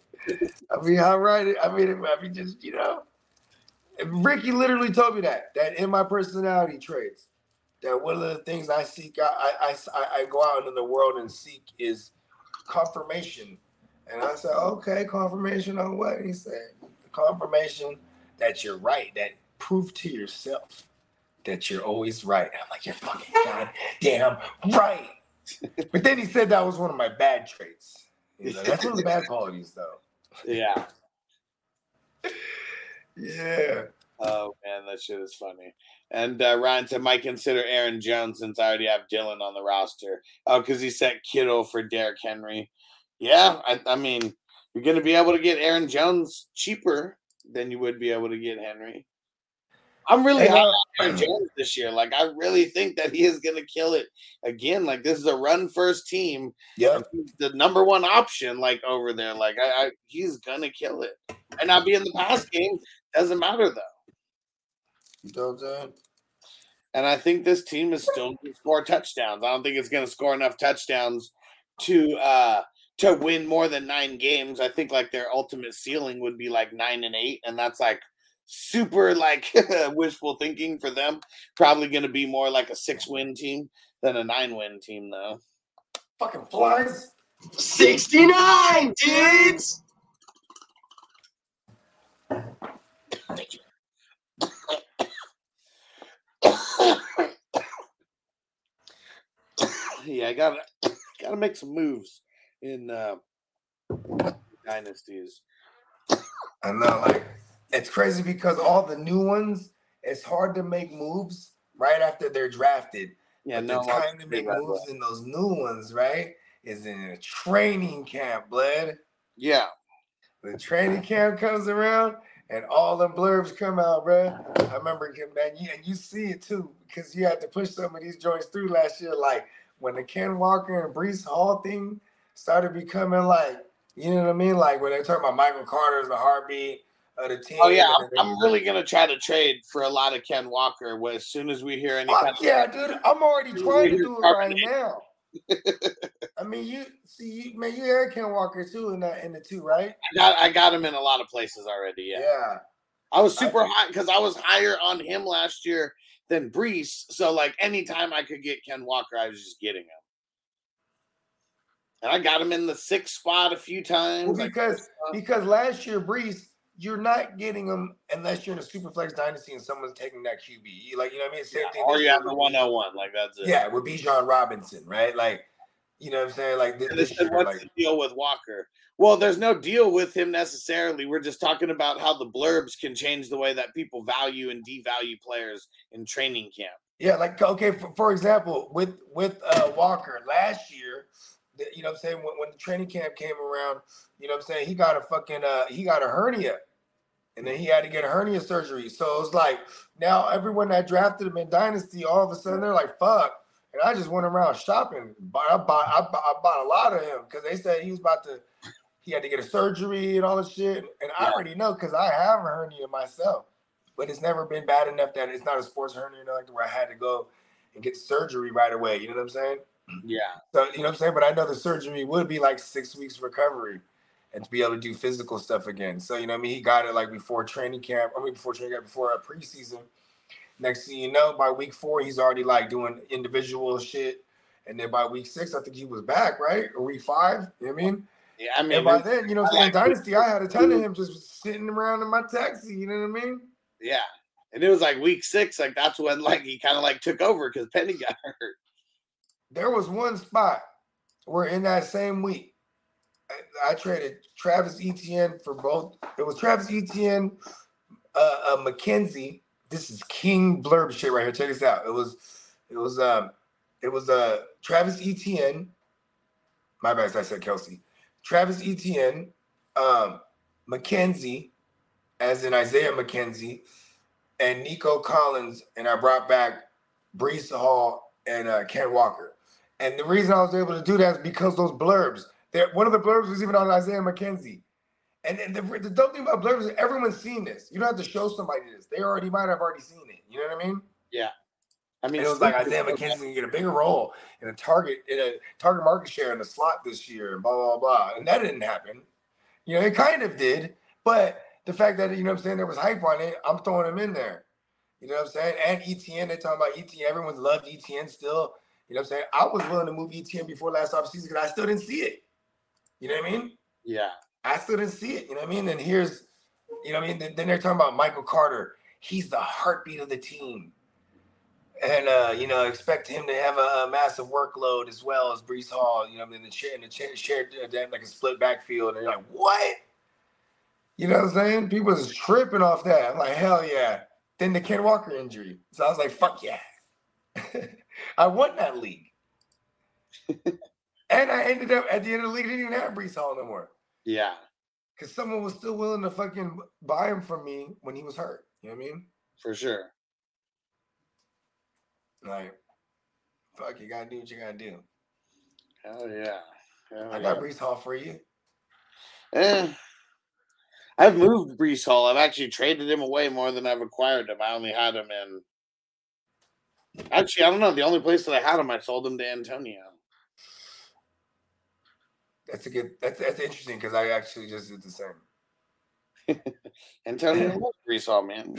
Speaker 4: I mean, how right? I mean, I mean, just you know, Ricky literally told me that that in my personality traits, that one of the things I seek out, I I, I go out into the world and seek is confirmation. And I said, okay, confirmation on what? He said, confirmation that you're right, that prove to yourself that you're always right. I'm like, you're fucking goddamn right. But then he said that was one of my bad traits. He's like, That's one of the bad qualities, though.
Speaker 5: Yeah.
Speaker 4: Yeah.
Speaker 5: Oh man, that shit is funny. And uh, Ryan said, "Might consider Aaron Jones since I already have Dillon on the roster." Oh, because he sent Kittle for Derrick Henry. Yeah, I, I mean, you're going to be able to get Aaron Jones cheaper than you would be able to get Henry. I'm really high on Aaron *clears throat* Jones this year. Like, I really think that he is going to kill it again. Like, this is a run first team.
Speaker 4: Yeah.
Speaker 5: The number one option, like over there. Like, I, I he's gonna kill it. And not be in the pass *clears throat* game doesn't matter though.
Speaker 4: You know what I'm saying?
Speaker 5: And I think this team is still going to score touchdowns. I don't think it's going to score enough touchdowns to uh to win more than nine games. I think like their ultimate ceiling would be like nine and eight, and that's like super like *laughs* wishful thinking for them. Probably going to be more like a six win team than a nine win team, though.
Speaker 4: Fucking flies.
Speaker 12: 69, dudes!
Speaker 5: yeah, I gotta *coughs* gotta make some moves in uh dynasties.
Speaker 4: I know, like it's crazy because all the new ones, it's hard to make moves right after they're drafted.
Speaker 5: Yeah,
Speaker 4: but
Speaker 5: no,
Speaker 4: the time to make moves in those new ones, right, is in a training camp, blood.
Speaker 5: Yeah.
Speaker 4: The training camp comes around and all the blurbs come out, bro. I remember him, man, you, and you see it too because you had to push some of these joints through last year. Like when the Ken Walker and Breece Hall thing started becoming like, you know what I mean? Like when they talk about Michael Carter as the heartbeat of the team.
Speaker 5: Oh yeah, I'm, I'm really gonna try to trade for a lot of Ken Walker. As soon as we hear any
Speaker 4: Fuck
Speaker 5: kind of
Speaker 4: yeah, dude. I'm already *laughs* trying to do it right now. *laughs* I mean, you see, you, man, you heard Ken Walker too in the in the two, right?
Speaker 5: I got I got him in a lot of places already. Yeah,
Speaker 4: Yeah.
Speaker 5: I was super high because I was higher on him last year than Breece. So like anytime I could get Ken Walker, I was just getting him. And I got him in the sixth spot a few
Speaker 4: Well,
Speaker 5: times. like,
Speaker 4: because because last year Breece you're not getting them unless you're in a super flex dynasty and someone's taking that QB. Like you know what I mean? Same
Speaker 5: Yeah,
Speaker 4: thing.
Speaker 5: or you have the
Speaker 4: with-
Speaker 5: 101. Like that's it.
Speaker 4: Yeah, with Bijan Robinson, right? Like, you know what I'm saying? Like this, this year,
Speaker 5: what's
Speaker 4: like
Speaker 5: the deal with Walker? Well, there's no deal with him necessarily. We're just talking about how the blurbs can change the way that people value and devalue players in training camp.
Speaker 4: Yeah, like okay, for, for example, with with uh, Walker last year, you know what I'm saying when, when the training camp came around, you know what I'm saying he got a fucking uh he got a hernia, and then he had to get a hernia surgery. So it's like now everyone that drafted him in dynasty, all of a sudden they're like fuck, and I just went around shopping. But I bought I bought, I bought a lot of him because they said he was about to he had to get a surgery and all this shit, and I already know because I have a hernia myself but it's never been bad enough that it's not a sports hernia, you know, like where I had to go and get surgery right away. You know what I'm saying?
Speaker 5: Yeah.
Speaker 4: So you know what I'm saying? But I know the surgery would be like six weeks recovery and to be able to do physical stuff again. So you know what I mean? He got it like before training camp, I mean before training camp, before a preseason. Next thing you know, by week four, he's already like doing individual shit. And then by week six, I think he was back, right? Or week five. You know what I mean?
Speaker 5: Yeah, I mean,
Speaker 4: and by then, you know, what
Speaker 5: I
Speaker 4: I'm saying
Speaker 5: like-
Speaker 4: Dynasty, I had a ton of *laughs* him just sitting around in my taxi. You know what I mean?
Speaker 5: Yeah. And it was like week six, like that's when like he kind of like took over because Penny got *laughs* hurt.
Speaker 4: There was one spot where in that same week, I, I traded Travis Etienne for both. It was Travis Etienne, uh, uh, McKenzie. This is King blurb shit right here. Check this out. It was, it was, um, it was uh Travis Etienne. My bad, I said Kelce. Travis Etienne, um, McKenzie, as in Isaiah McKenzie, and Nico Collins, and I brought back Breece Hall and uh, Ken Walker. And the reason I was able to do that is because those blurbs. There, one of the blurbs was even on Isaiah McKenzie. And, and the, the dope thing about blurbs is everyone's seen this. You don't have to show somebody this. They already might have already seen it. You know what I mean?
Speaker 5: Yeah. I mean,
Speaker 4: And it was like Isaiah McKenzie can get a bigger role in a target in a target market share in the slot this year, and blah blah blah. And that didn't happen. You know, it kind of did, but the fact that you know what I'm saying there was hype on it, I'm throwing him in there. You know what I'm saying? And Etienne, they talking about Etienne. Everyone's loved Etienne still. You know what I'm saying? I was willing to move Etienne before last offseason because I still didn't see it. You know what I mean?
Speaker 5: Yeah.
Speaker 4: I still didn't see it. You know what I mean? And here's, you know what I mean? Then, they're talking about Michael Carter. He's the heartbeat of the team. And uh, you know, expect him to have a, a massive workload as well as Breece Hall. You know, what I mean, in the chair, in the chair, shared uh, like a split backfield. And they're like, what? You know what I'm saying? People was tripping off that. I'm like, hell yeah. Then the Ken Walker injury. So I was like, fuck yeah. *laughs* I won that league. and I ended up at the end of the league, didn't even have Breece Hall no more.
Speaker 5: Yeah.
Speaker 4: Because someone was still willing to fucking buy him from me when he was hurt. You know what I mean?
Speaker 5: For sure.
Speaker 4: Like, fuck, you gotta do what you gotta do.
Speaker 5: Hell yeah. Hell
Speaker 4: I
Speaker 5: yeah.
Speaker 4: got Breece Hall for you.
Speaker 5: Eh. I've moved Breece Hall. I've actually traded him away more than I've acquired him. I only had him in. Actually, I don't know. The only place that I had him, I sold him to Antonio.
Speaker 4: That's a good. That's that's interesting because I actually just did the same. *laughs*
Speaker 5: Antonio *laughs* Hall, man.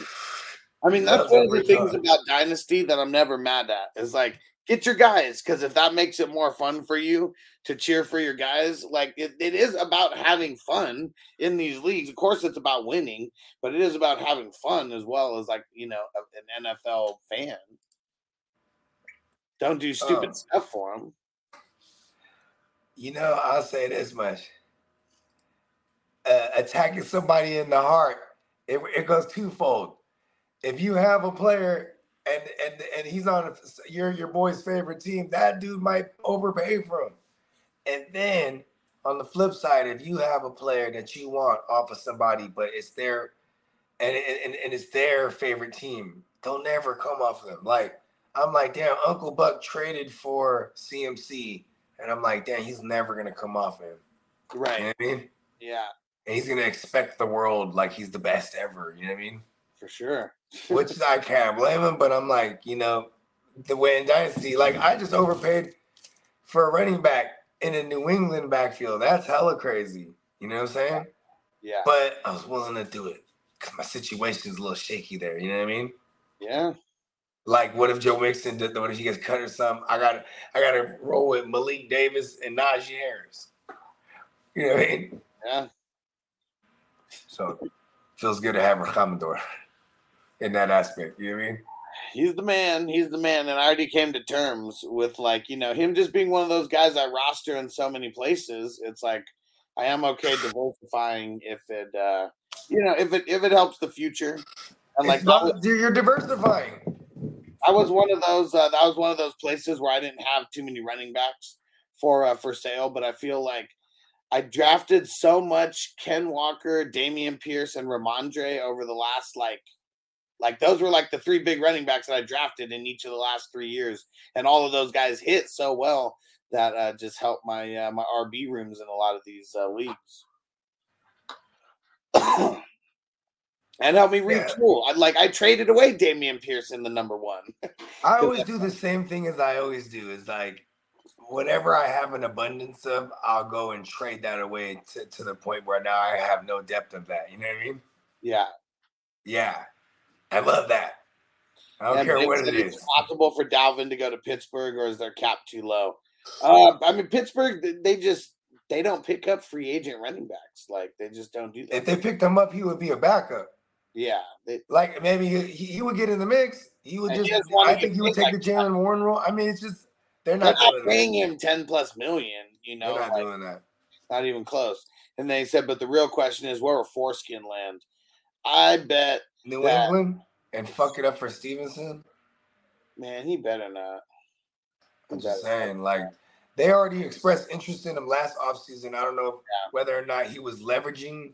Speaker 5: I mean, that's one of the things
Speaker 4: Hall.
Speaker 5: about Dynasty that I'm never mad at. Is like get your guys because if that makes it more fun for you to cheer for your guys, like it, it is about having fun in these leagues. Of course, it's about winning, but it is about having fun as well as like you know an NFL fan. Don't do stupid
Speaker 4: Oh.
Speaker 5: stuff for them.
Speaker 4: You know, I'll say this much: uh, attacking somebody in the heart, it, it goes twofold. If you have a player and and and he's on a, your your boy's favorite team, that dude might overpay for him. And then on the flip side, if you have a player that you want off of somebody, but it's their and and, and it's their favorite team, they'll never come off of them. Like I'm like, damn, Uncle Buck traded for CMC, and I'm like, damn, he's never gonna come off him.
Speaker 5: Right.
Speaker 4: You know what I mean?
Speaker 5: Yeah,
Speaker 4: And he's gonna expect the world like he's the best ever. You know what I mean?
Speaker 5: for sure.
Speaker 4: Which I can't blame him, but I'm like, you know, the way in Dynasty, like I just overpaid for a running back in a New England backfield. That's hella crazy. You know what I'm saying?
Speaker 5: Yeah.
Speaker 4: But I was willing to do it because my situation's a little shaky there. You know what I mean?
Speaker 5: Yeah.
Speaker 4: Like, what if Joe Mixon did? What if he gets cut or something? I got, to I got to roll with Malik Davis and Najee Harris. You know what I mean?
Speaker 5: Yeah.
Speaker 4: So feels good to have Rhamondre in that aspect. You know what I mean?
Speaker 5: He's the man. He's the man. And I already came to terms with like, you know, him just being one of those guys I roster in so many places. It's like I am okay diversifying if it uh you know, if it if it helps the future. And like
Speaker 4: you're diversifying.
Speaker 5: I was one of those. Uh, that was one of those places where I didn't have too many running backs for uh, for sale, but I feel like I drafted so much Ken Walker, Dameon Pierce, and Rhamondre over the last like like those were like the three big running backs that I drafted in each of the last three years, and all of those guys hit so well that uh, just helped my uh, my RB rooms in a lot of these uh, leagues. And help me retool. I like I traded away Dameon Pearson, the number one.
Speaker 4: I *laughs* always do the same thing as I always do. Is like whatever I have an abundance of, I'll go and trade that away to, to the point where now I have no depth of that. You know what I mean?
Speaker 5: Yeah.
Speaker 4: Yeah. I love that. I don't
Speaker 5: And
Speaker 4: care what it.
Speaker 5: It's possible for Dalvin to go to Pittsburgh, or is their cap too low? *laughs* Uh, I mean, Pittsburgh, they just they don't pick up free agent running backs. Like they just don't do that.
Speaker 4: If they picked him up, he would be a backup.
Speaker 5: Yeah, they,
Speaker 4: Like maybe he, he would get in the mix. He would just.
Speaker 5: He
Speaker 4: I think he would take
Speaker 5: like
Speaker 4: the Jaylen Warren role. I mean, it's just they're
Speaker 5: they're
Speaker 4: not,
Speaker 5: not
Speaker 4: doing
Speaker 5: paying
Speaker 4: that.
Speaker 5: him ten plus million. You know,
Speaker 4: They're not
Speaker 5: like,
Speaker 4: doing that.
Speaker 5: not even close. And they said, but the real question is, where will foreskin land? I bet
Speaker 4: New
Speaker 5: that-
Speaker 4: England and fuck it up for Stevenson.
Speaker 5: Man, he better not.
Speaker 4: I'm just saying, like they already expressed interest in him last offseason. I don't know whether or not he was leveraging in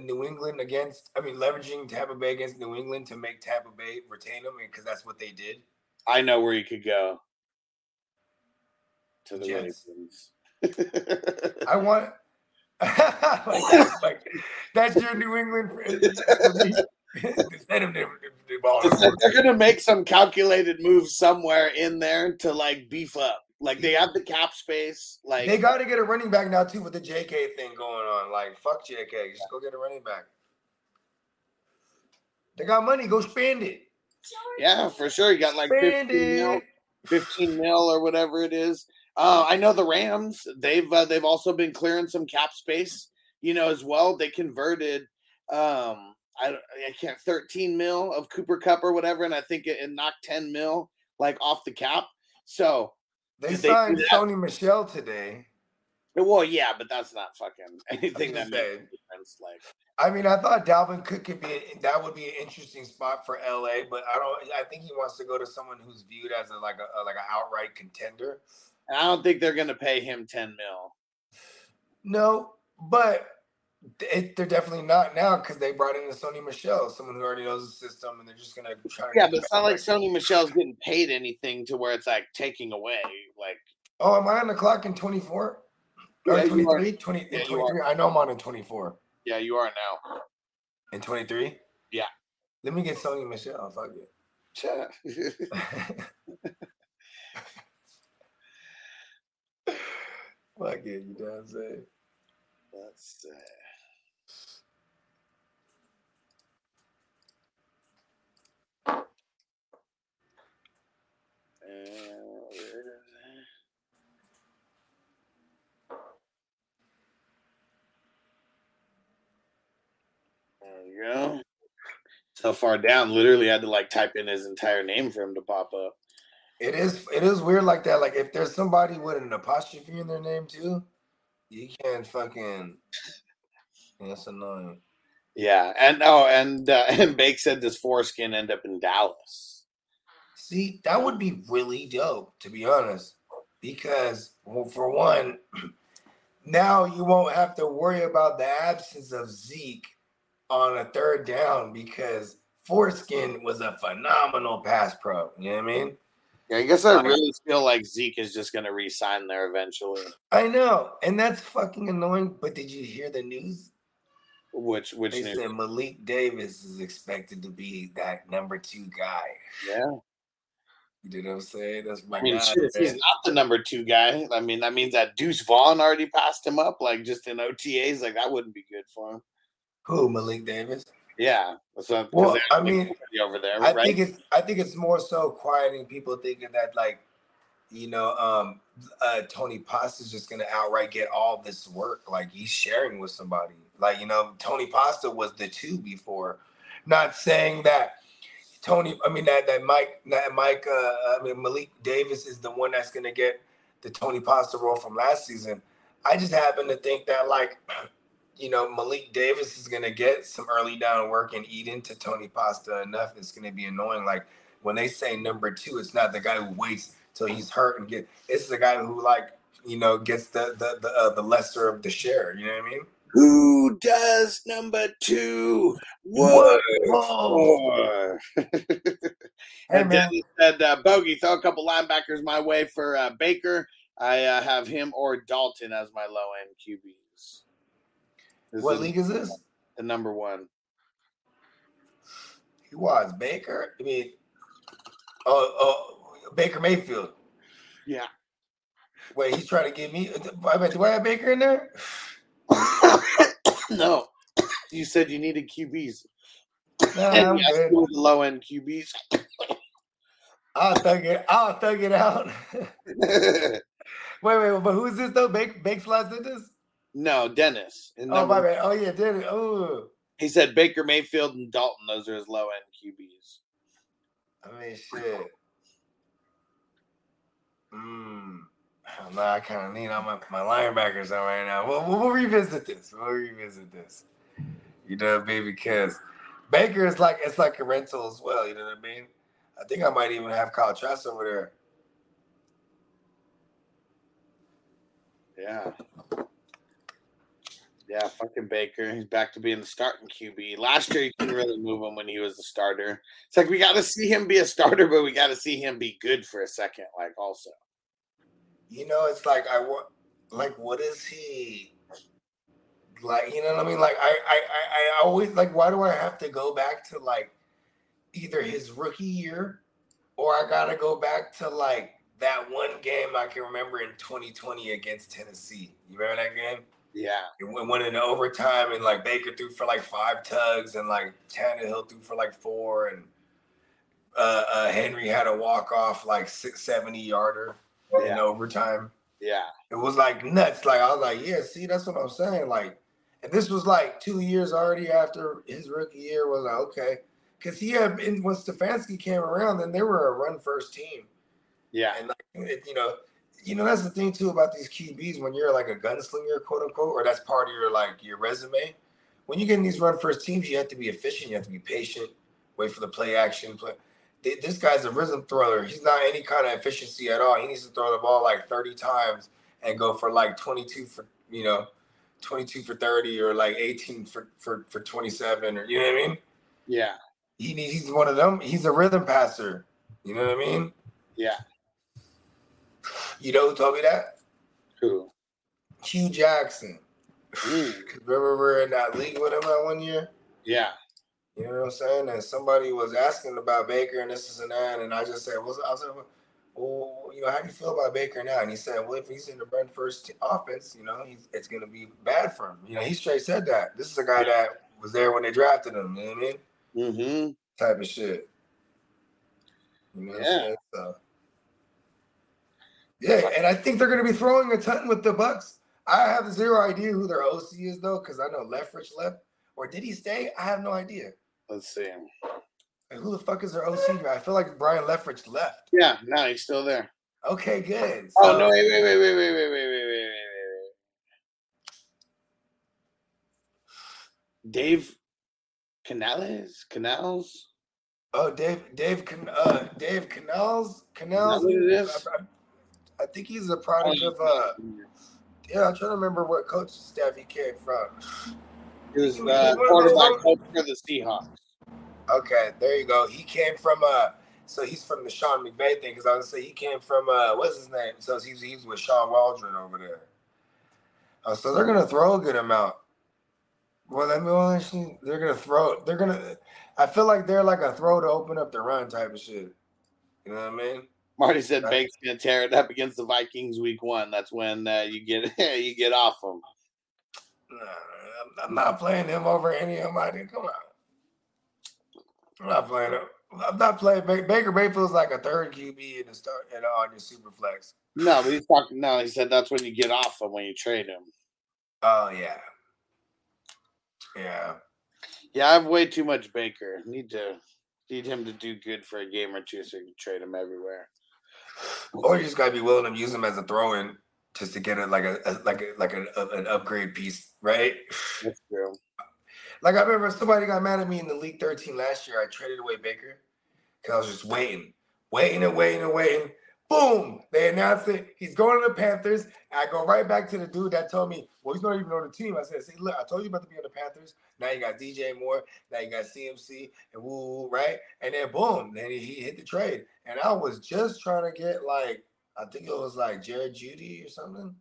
Speaker 4: New England against, I mean, leveraging Tampa Bay against New England to make Tampa Bay retain them because that's what they did.
Speaker 5: I know where he could go. To the
Speaker 4: Jets.
Speaker 5: Ravens. *laughs*
Speaker 4: I want. like, that's, *laughs* like, that's your New England. Send him the, the ball.
Speaker 5: They're gonna make some calculated move somewhere in there to like beef up. Like they have the cap space. Like
Speaker 4: They got to get a running back now too with the JK thing going on. Like fuck JK, just go get a running back. They got money, go spend it.
Speaker 5: yeah, for sure. You got like
Speaker 4: Spend
Speaker 5: 15 mil, 15 mil or whatever it is. Uh, I know the Rams. They've uh, they've also been clearing some cap space. You know as well. They converted. Um, I I can't 13 mil of Cooper Kupp or whatever, and I think it, it knocked 10 mil like off the cap. So
Speaker 4: They signed
Speaker 5: that?
Speaker 4: Sony Michel today.
Speaker 5: Well, yeah, but that's not fucking anything that makes a difference. Like,
Speaker 4: I mean, I thought Dalvin Cook could be that would be an interesting spot for LA, but I don't. I think he wants to go to someone who's viewed as a like a, like an outright contender.
Speaker 5: I don't think they're gonna pay him 10 mil.
Speaker 4: No, but it, they're definitely not now because they brought in a Sony Michel, someone who already knows the system, and they're just gonna try. To
Speaker 5: Yeah, but it's not like Sony Michel's getting paid anything to where it's like taking away. Like,
Speaker 4: Oh, am I on the clock in 24?
Speaker 5: Yeah,
Speaker 4: Or 23? 20,
Speaker 5: Yeah,
Speaker 4: in
Speaker 5: you are.
Speaker 4: 23? I know I'm on in 24.
Speaker 5: yeah, you are now.
Speaker 4: In 23?
Speaker 5: Yeah.
Speaker 4: Let me get Sony Michel. Fuck it. *laughs* *laughs* Fuck it, you know what I'm saying?
Speaker 5: Let's uh, uh, where is it? There you go. So far down, literally had to like type in his entire name for him to pop up.
Speaker 4: It is it is weird like that. Like if there's somebody with an apostrophe in their name too, you can't fucking that's annoying.
Speaker 5: Yeah, and oh, and uh, *laughs* and Bake said this foreskin end up in Dallas.
Speaker 4: See, that would be really dope, to be honest. Because well, for one, *clears throat* now you won't have to worry about the absence of Zeke on a third down because Foreskin was a phenomenal pass pro. You know what I mean?
Speaker 5: Yeah, I guess I really feel like Zeke is just going to re-sign there eventually.
Speaker 4: I know, and that's fucking annoying. But did you hear the news?
Speaker 5: Which which
Speaker 4: They
Speaker 5: news?
Speaker 4: said Malik Davis is expected to be that number two guy.
Speaker 5: Yeah.
Speaker 4: You know what I'm saying? That's my
Speaker 5: I mean,
Speaker 4: guy.
Speaker 5: shit, he's not the number two guy, I mean, that means that Deuce Vaughn already passed him up, like just in OTAs. Like that wouldn't be good for him.
Speaker 4: Who Malik Davis?
Speaker 5: Yeah. So,
Speaker 4: Well, I mean,
Speaker 5: over there,
Speaker 4: I
Speaker 5: right?
Speaker 4: think it's I think it's more so quieting people thinking that like, you know, um, uh, Tony Pasta's just gonna outright get all this work. Like he's sharing with somebody. Like you know, Tony Pasta was the two before. Not saying that Tony, I mean that that Mike, that Mike, uh, I mean Malik Davis is the one that's gonna get the Tony Pasta role from last season. I just happen to think that like, *clears throat* you know, Malik Davis is gonna get some early down work and eat into Tony Pasta enough. It's gonna be annoying. Like when they say number two, it's not the guy who waits till he's hurt and get. It's the guy who like you know gets the the the, uh, the lesser of the share. You know what I mean?
Speaker 5: Who does number two work for? and
Speaker 4: man.
Speaker 5: Dennis said, uh, Bogey, throw a couple linebackers my way for uh, Baker. I uh, have him or Dalton as my low end QBs. This
Speaker 4: What league is this?
Speaker 5: The number one.
Speaker 4: He was Baker. I mean, oh, oh, Baker Mayfield.
Speaker 5: Yeah.
Speaker 4: Wait, he's trying to get me. I mean, do I have Baker in there? *coughs*
Speaker 5: no. You said you needed QBs. And
Speaker 4: I'm good.
Speaker 5: the low end QBs.
Speaker 4: I'll thug it. I'll thug it out. *laughs* wait, wait, but who's this though? Bake Bake Flies did this?
Speaker 5: no, Dennis.
Speaker 4: Oh my bad. Oh yeah, Dennis. Oh,
Speaker 5: He said Baker Mayfield and Dalton. Those are his low end QBs.
Speaker 4: I mean shit. Hmm. No, I kind of need all my, my linebackers on right now. We'll, we'll, revisit this. We'll revisit this. You know, baby, because Baker is like it's like a rental as well. You know what I mean? I think I might even have Kyle Trask over there.
Speaker 5: Yeah. Yeah, fucking Baker. He's back to being the starting QB. Last year, you couldn't really move him when he was the starter. It's like we got to see him be a starter, but we got to see him be good for a second, like, also.
Speaker 4: You know, it's like I want, like, what is he? Like, you know what I mean? Like, I, I, I, I always like. Why do I have to go back to like either his rookie year, or I gotta go back to like that one game I can remember in 2020 against Tennessee. You remember that game?
Speaker 5: Yeah.
Speaker 4: It went, went into overtime, and like Baker threw for like five tugs, and like Tannehill threw for like four, and uh, uh Henry had a walk off like six, 70 yarder in
Speaker 5: Yeah.
Speaker 4: overtime.
Speaker 5: Yeah.
Speaker 4: It was like nuts. Like I was like, yeah, see, that's what I'm saying. Like, and this was like two years already after his rookie year. Was like, okay, because he had been when Stefanski came around, then they were a run first team,
Speaker 5: Yeah.
Speaker 4: and like, it, you know, you know that's the thing too about these QBs when you're like a gunslinger, quote unquote, or that's part of your like your resume. When you get in these run first teams, you have to be efficient. You have to be patient. Wait for the play action. Play. Th- This guy's a rhythm thrower. He's not any kind of efficiency at all. He needs to throw the ball like 30 times and go for like 22 for you know 22 for 30 or like 18 for for, for 27 or you know what I mean?
Speaker 5: Yeah.
Speaker 4: He needs, he's one of them. He's a rhythm passer. You know what I mean?
Speaker 5: Yeah.
Speaker 4: You know who told me that?
Speaker 5: Who?
Speaker 4: Hue Jackson.
Speaker 5: Mm. *sighs*
Speaker 4: Remember we were in that league with him that one year?
Speaker 5: Yeah.
Speaker 4: You know what I'm saying? And somebody was asking about Baker and this is and that, and I just said, "What's?" I said, "Well, you know, how do you feel about Baker now?" And he said, "Well, if he's in the run first offense, you know, he's, it's going to be bad for him." You know, he straight said that. This is a guy that was there when they drafted him. You know what I mean?
Speaker 5: Mm-hmm.
Speaker 4: Type of shit. You know what I'm
Speaker 5: Yeah.
Speaker 4: So, yeah, and I think they're going to be throwing a ton with the Bucks. I have zero idea who their OC is though, because I know Leftwich left, or did he stay? I have no idea.
Speaker 5: Let's see.
Speaker 4: Who the fuck is their OC? I feel like Byron Leftwich left.
Speaker 5: Yeah. No, he's still there.
Speaker 4: Okay, good.
Speaker 5: Oh, no. Wait, wait, wait, wait, wait, wait, wait, wait, wait, wait, wait. Wait. Dave Canales? Canals?
Speaker 4: Oh, Dave, Dave, Can- uh, Dave Canals, Canals.
Speaker 5: what it is?
Speaker 4: I, I- I think he's a product of. uh Yeah, I'm trying to remember what coach staff he came from.
Speaker 5: He was uh, quarterback coach for the Seahawks.
Speaker 4: Okay, there you go. He came from uh so he's from the Sean McVay thing because I was gonna say he came from uh what's his name? So he's he's with Shane Waldron over there. Oh, so they're gonna throw a good amount. Well, I mean, actually, they're gonna throw. They're gonna. I feel like they're like a throw to open up the run type of shit. You know what I mean?
Speaker 5: Marty said Bank's gonna tear it up against the Vikings week one. That's when uh, you get *laughs* you get off them.
Speaker 4: Nah, I'm, not playing him over any of my. Come on, I'm not playing him. I'm not playing Baker. Baker Mayfield's like a third QB in the start and on your uh, super flex.
Speaker 5: No, but he's talking. No, he said that's when you get off them when you trade him.
Speaker 4: Oh yeah. Yeah.
Speaker 5: Yeah, I have way too much Baker. Need to need him to do good for a game or two so you can trade him everywhere.
Speaker 4: Or you just gotta be willing to use him as a throw-in just to get it like a, a like a, like a, a- an upgrade piece, right?
Speaker 5: That's true.
Speaker 4: Like I remember somebody got mad at me in the League 13 last year. I traded away Baker because I was just waiting, waiting and waiting and waiting. Boom! They announced it. He's going to the Panthers. I go right back to the dude that told me, "Well, he's not even on the team." I said, "See, look, I told you about to be on the Panthers. Now you got DJ Moore. Now you got CMC and woo, woo, right? And then boom, then he, he hit the trade. And I was just trying to get like, I think it was like Jared Jeudy or something.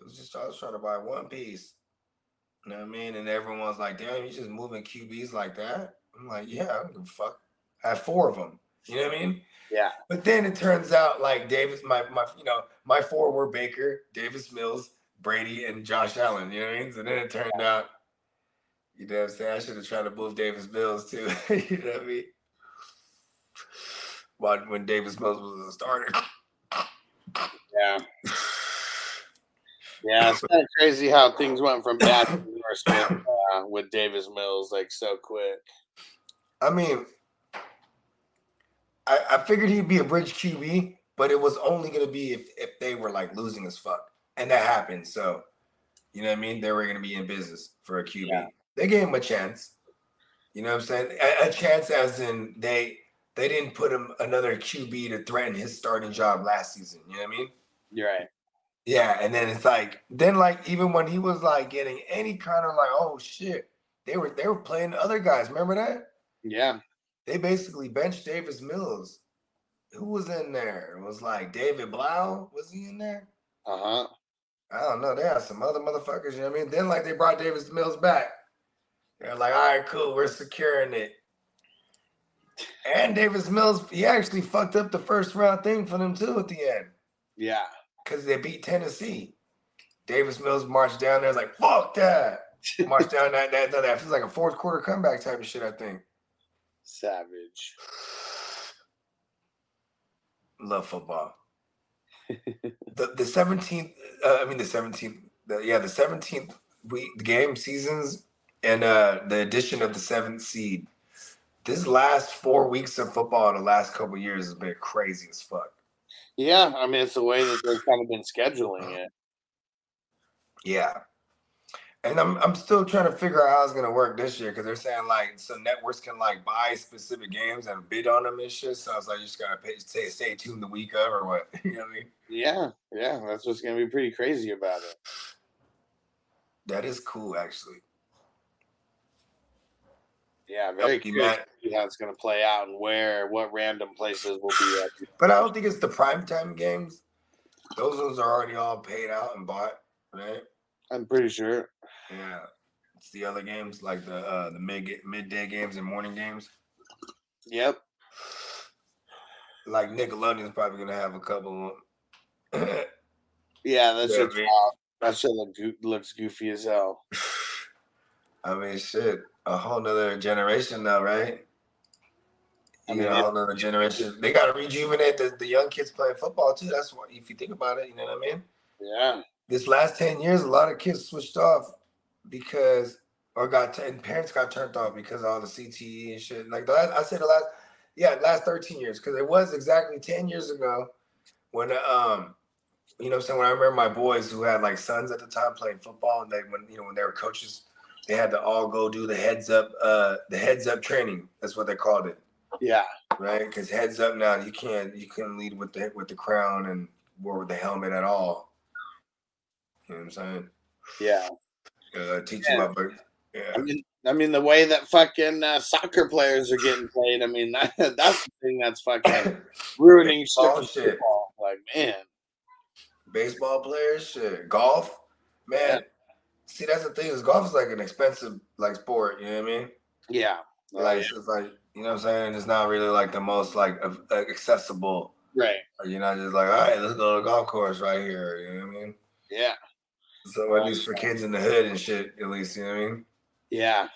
Speaker 4: It was just I was trying to buy one piece. You know what I mean? And everyone's like, damn, you just moving QBs like that? I'm like, yeah, I don't give a fuck. I have four of them. You know what I mean?
Speaker 5: Yeah.
Speaker 4: But then it turns out like Davis, my my you know, my four were Baker, Davis Mills, Brady, and Josh Allen. You know what I mean? So then it turned out, you know what I'm saying? I should have tried to move Davis Mills too. *laughs* you know what I mean? But when Davis Mills was a starter.
Speaker 5: Yeah. *sighs* Yeah, it's *sighs* kind of crazy how things went from bad to worse with, uh, with Davis Mills like so quick.
Speaker 4: I mean, I, I figured he'd be a bridge QB, but it was only gonna be if, if they were like losing as fuck. And that happened. So, you know what I mean? They were gonna be in business for a QB. They gave him a chance. You know what I'm saying? A, a chance as in they they didn't put him another QB to threaten his starting job last season. You know what I mean?
Speaker 5: You're right.
Speaker 4: Yeah, and then it's like then like even when he was like getting any kind of like oh shit, they were they were playing other guys. Remember that?
Speaker 5: Yeah.
Speaker 4: They basically benched Davis Mills. Who was in there? It was like David Blau. Was he in there?
Speaker 5: Uh huh.
Speaker 4: I don't know. They had some other motherfuckers. You know what I mean? Then like they brought Davis Mills back. They're like, all right, cool, we're securing it. And Davis Mills, he actually fucked up the first round thing for them too at the end
Speaker 5: Yeah.
Speaker 4: because they beat Tennessee. Davis Mills marched down there, like, fuck that. *laughs* marched down that, that, that, that feels like a fourth quarter comeback type of shit, I think.
Speaker 5: Savage.
Speaker 4: Love football. *laughs* the the 17th, uh, I mean, the 17th, the, yeah, the 17th week game seasons and uh the addition of the seventh seed. This last four weeks of football in the last couple of years has been crazy as fuck.
Speaker 5: Yeah, I mean it's the way that they've kind of been scheduling it.
Speaker 4: Yeah. And I'm I'm still trying to figure out how it's gonna work this year because they're saying like some networks can like buy specific games and bid on them and shit. So I was like, you just gotta pay, stay stay tuned the week of or what? *laughs* you know what I mean?
Speaker 5: Yeah, yeah, that's what's gonna be pretty crazy about it.
Speaker 4: That is cool actually.
Speaker 5: Yeah, very
Speaker 4: Yup,
Speaker 5: curious
Speaker 4: bet.
Speaker 5: to see how it's gonna play out and where, what random places will be at.
Speaker 4: But I don't think it's the primetime games. Those ones are already all paid out and bought, right?
Speaker 5: I'm pretty sure.
Speaker 4: Yeah. It's the other games like the uh the mid midday games and morning games.
Speaker 5: Yep.
Speaker 4: Like Nickelodeon's probably gonna have a couple of them.
Speaker 5: Yeah, that's
Speaker 4: Yeah,
Speaker 5: shit's
Speaker 4: man.
Speaker 5: wild. That shit look looks goofy as hell. *sighs*
Speaker 4: I mean, shit, a whole nother generation now, right?
Speaker 5: I mean,
Speaker 4: know, a whole nother generation. They got to rejuvenate the, the young kids playing football too. That's what, if you think about it, you know what I mean?
Speaker 5: Yeah.
Speaker 4: This last 10 years, a lot of kids switched off because, or got, t- and parents got turned off because of all the CTE and shit. Like, the last, I say the last, yeah, last 13 years, because it was exactly 10 years ago when, um, you know what I'm saying? When I remember my boys who had like sons at the time playing football, and they, when, you know, when they were coaches, they had to all go do the heads up, uh, the heads up training. That's what they called it
Speaker 5: Yeah.
Speaker 4: right? Because heads up now, you can't you couldn't lead with the with the crown and or with the helmet at all. You know what I'm saying?
Speaker 5: Yeah.
Speaker 4: Uh, teach
Speaker 5: Yeah.
Speaker 4: you about birth. Yeah.
Speaker 5: I mean, I mean the way that fucking uh, soccer players are getting played. I mean, *laughs* that, that's the thing that's fucking *coughs* ruining shit.
Speaker 4: Baseball
Speaker 5: for
Speaker 4: shit.
Speaker 5: football. Like, man.
Speaker 4: Baseball players, shit. Golf, man. See, that's the thing is golf is like an expensive like sport. You know what I mean?
Speaker 5: Yeah.
Speaker 4: Like
Speaker 5: yeah.
Speaker 4: it's like you know what I'm saying. It's not really like the most like accessible.
Speaker 5: Right.
Speaker 4: You're not just like, all right, let's go to the golf course right here. You know what I mean?
Speaker 5: Yeah.
Speaker 4: So at least for kids in the hood and shit, at least you know what I mean.
Speaker 5: Yeah.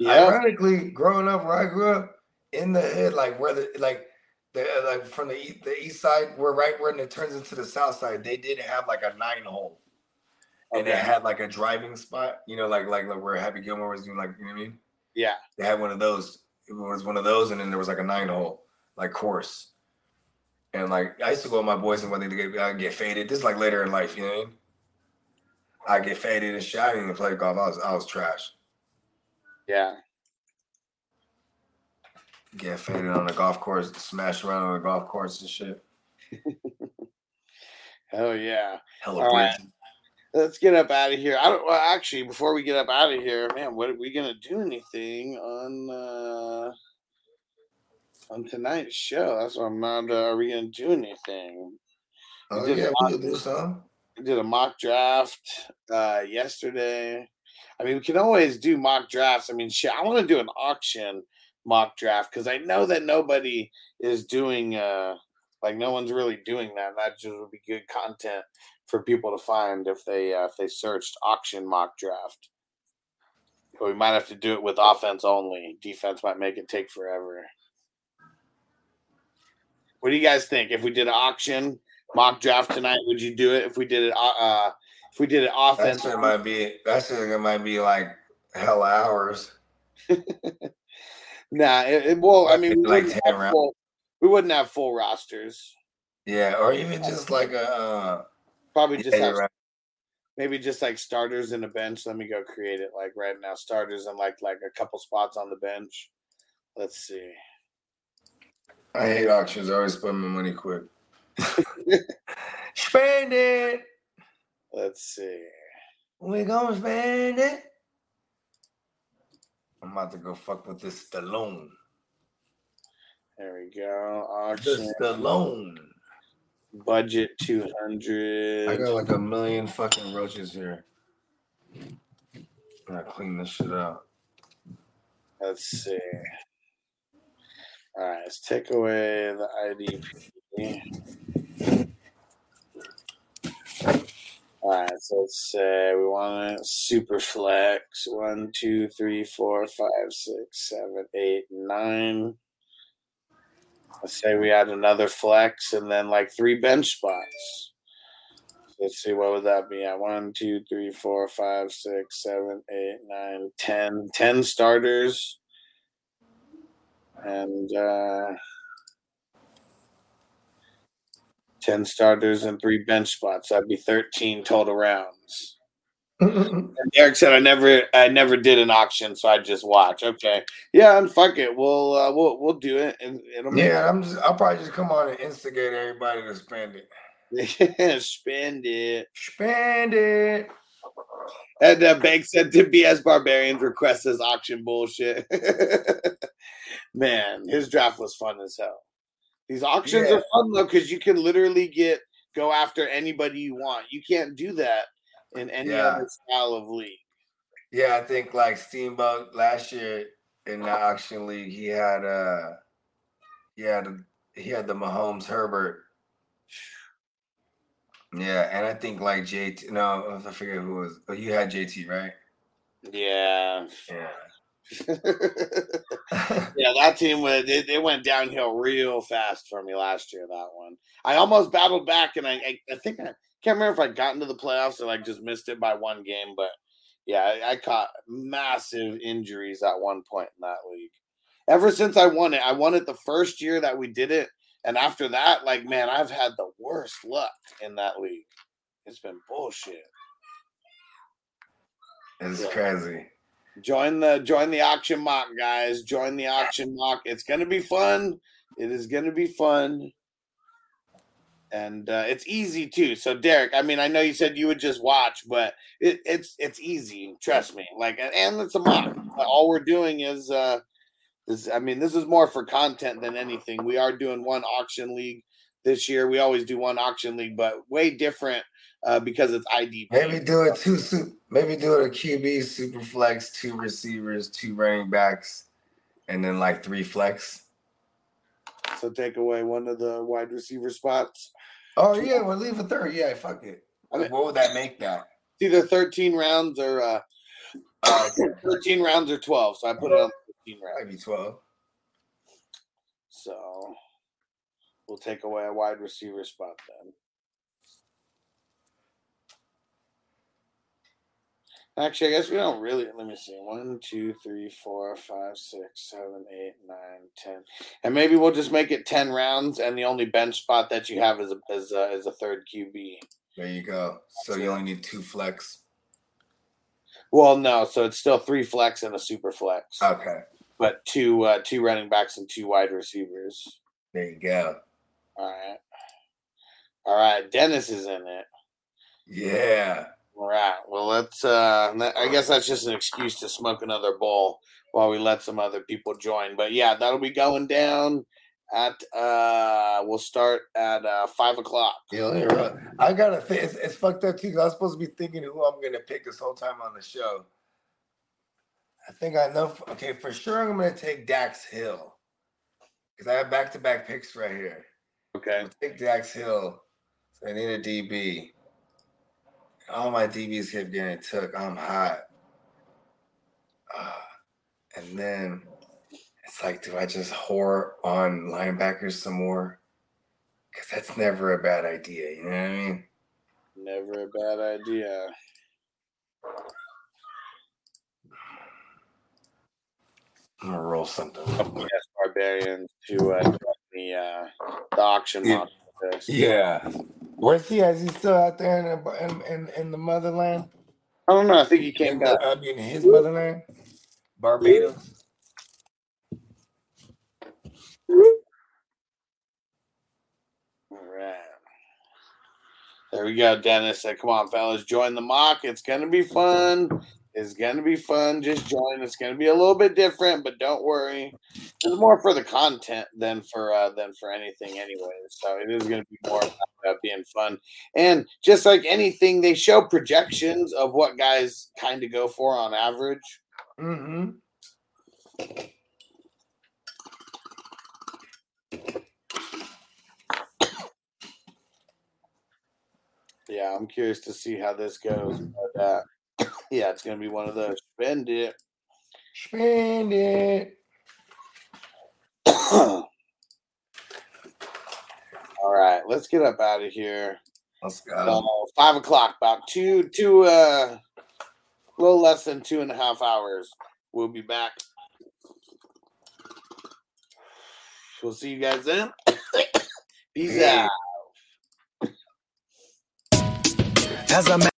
Speaker 5: Yeah.
Speaker 4: Ironically, growing up where I grew up in the hood, like where the like the like from the east, the east side, where right where it turns into the south side, they did have like a nine hole, and it had like a driving spot. You know, like like, like where Happy Gilmore was doing, like you know what I mean.
Speaker 5: Yeah.
Speaker 4: They had one of those. It was one of those, and then there was like a nine hole like course. And like I used to go with my boys and when they get I get faded. This is like later in life, you know what I mean? I get faded and shit. I didn't even play golf. I was I was trash.
Speaker 5: Yeah.
Speaker 4: Get faded on the golf course, smash around on the golf course and shit.
Speaker 5: Hell *laughs* oh, yeah.
Speaker 4: Hella
Speaker 5: All right. Let's get up out of here. I don't well actually before we get up out of here, man, what are we gonna do anything on uh on tonight's show? That's what I'm not uh, are we gonna do anything?
Speaker 4: Oh
Speaker 5: did a
Speaker 4: yeah,
Speaker 5: mock-
Speaker 4: we do some.
Speaker 5: did a mock draft uh yesterday. I mean, we can always do mock drafts. I mean, shit, I want to do an auction mock draft because I know that nobody is doing uh like no one's really doing that. That just would be good content for people to find if they uh, if they searched auction mock draft. But we might have to do it with offense only. Defense might make it take forever. What do you guys think? If we did an auction mock draft tonight, would you do it? If we did it, uh, uh if we did it offense,
Speaker 4: shit might be that shit might be like hell hours. *laughs*
Speaker 5: nah. It, it, well, I mean, we
Speaker 4: Like
Speaker 5: wouldn't,
Speaker 4: 10
Speaker 5: have
Speaker 4: rounds.
Speaker 5: full, we wouldn't have full rosters.
Speaker 4: Yeah, or even just like a uh
Speaker 5: Probably just
Speaker 4: yeah,
Speaker 5: have
Speaker 4: right.
Speaker 5: maybe just like starters and a bench. Let me go create it like right now. Starters and like like a couple spots on the bench. Let's see.
Speaker 4: I hate auctions. I always spend my money quick. *laughs* spend it.
Speaker 5: Let's see.
Speaker 4: We gonna spend it. I'm about to go fuck with this Stallone.
Speaker 5: There we go.
Speaker 4: The
Speaker 5: Auction
Speaker 4: Stallone.
Speaker 5: Budget two hundred.
Speaker 4: I got like a million fucking roaches here. I gotta clean this shit out.
Speaker 5: Let's see. All right, let's take away the IDP. All right, so let's say we want to super flex one, two, three, four, five, six, seven, eight, nine. Let's say we add another flex and then like three bench spots. Let's see, what would that be at? One, two, three, four, five, six, seven, eight, nine, ten. Ten starters. And uh 10 starters and three bench spots. That'd be 13 total rounds. And Derek said I never I never did an auction, so I just watch. Okay. Yeah, and fuck it. We'll uh, we'll we'll do it. And it'll
Speaker 4: Yeah, I'm just I'll probably just come on and instigate everybody to spend it. *laughs*
Speaker 5: spend it.
Speaker 4: Spend it.
Speaker 5: And uh, Bank said to BS Barbarians request this auction bullshit. *laughs* Man, his draft was fun as hell. These auctions
Speaker 4: Yeah.
Speaker 5: are fun though because you can literally get go after anybody you want. You can't do that in any
Speaker 4: Yeah.
Speaker 5: other style of league.
Speaker 4: Yeah, I think like Steamboat last year in the auction league, he had uh he had he had the Mahomes Herbert. Yeah, and I think like JT no, I forget who was. Oh, you had JT, right?
Speaker 5: Yeah.
Speaker 4: Yeah. *laughs*
Speaker 5: yeah, that team went it, it went downhill real fast for me last year. That one, I almost battled back, and I I, I think I can't remember if I got into the playoffs or like just missed it by one game. But yeah, I, I caught massive injuries at one point in that league. Ever since I won it, I won it the first year that we did it, and after that, like man, I've had the worst luck in that league. It's been bullshit.
Speaker 4: It's
Speaker 5: Yeah.
Speaker 4: crazy.
Speaker 5: Join the join the auction mock, guys. Join the auction mock. It's gonna be fun. It is gonna be fun, and uh, it's easy too. So, Derek, I mean, I know you said you would just watch, but it, it's it's easy. Trust me. Like, and- it's a mock. All we're doing is, uh, is I mean, this is more for content than anything. We are doing one auction league this year. We always do one auction league, but way different uh, because it's IDP.
Speaker 4: Maybe do it two maybe do it a QB super flex, two receivers, two running backs, and then like three flex.
Speaker 5: So take away one of the wide receiver spots.
Speaker 4: Oh yeah, we'll leave a third. Yeah, fuck it. what would that make that?
Speaker 5: It's either 13 rounds or uh, uh *coughs* 13 rounds or 12. So I put it on 13 rounds.
Speaker 4: Maybe 12.
Speaker 5: So we'll take away a wide receiver spot then. Actually, I guess we don't really. Let me see. One, two, three, four, five, six, seven, eight, nine, ten, and maybe we'll just make it ten rounds, and the only bench spot that you have is a is a, is a third QB.
Speaker 4: There you go. So you only need two flex.
Speaker 5: Well, no, so it's still three flex and a super flex.
Speaker 4: Okay.
Speaker 5: But two uh, two running backs and two wide receivers.
Speaker 4: There you go.
Speaker 5: All right. All right. Dennis is in it.
Speaker 4: Yeah.
Speaker 5: Right. Well, let's. Uh, I guess that's just an excuse to smoke another bowl while we let some other people join. But yeah, that'll be going down at. uh We'll start at uh five o'clock.
Speaker 4: Yeah, let me run. I gotta think. It's, it's fucked up too. I was supposed to be thinking who I'm gonna pick this whole time on the show. I think I know. Okay, for sure, I'm gonna take Dax Hill because I have back-to-back picks right here.
Speaker 5: Okay.
Speaker 4: I'll take Dax Hill. So I need a DB. All my DBs kept getting took. I'm hot. Ah, and then it's like, do I just whore on linebackers some more? Because that's never a bad idea. You know what I mean?
Speaker 5: Never a bad idea.
Speaker 4: I'm gonna roll something.
Speaker 5: Yes, barbarians to uh, the uh, the auction
Speaker 4: Yeah.
Speaker 5: model. for this.
Speaker 4: Yeah. Where's he? Is he still out there in the, in, in, in the motherland?
Speaker 5: I don't know. I think he came back.
Speaker 4: I mean, his motherland, Barbados.
Speaker 5: All right. There we go, Dennis. Said, Come on, fellas, join the mock. It's gonna be fun. It's gonna be fun. Just join. It's gonna be a little bit different, but don't worry. It's more for the content than for uh, than for anything, anyway. So it is gonna be more about being fun. And just like anything, they show projections of what guys kind of go for on average.
Speaker 4: Mm-hmm.
Speaker 5: Yeah, I'm curious to see how this goes. But uh, yeah, it's gonna be one of those. Spend it.
Speaker 4: Spend it. *coughs*
Speaker 5: All right, let's get up out of here.
Speaker 4: Let's go.
Speaker 5: So, five o'clock, about two, two, uh, a little less than two and a half hours. We'll be back. We'll see you guys then. *coughs* Peace out.
Speaker 2: As I make,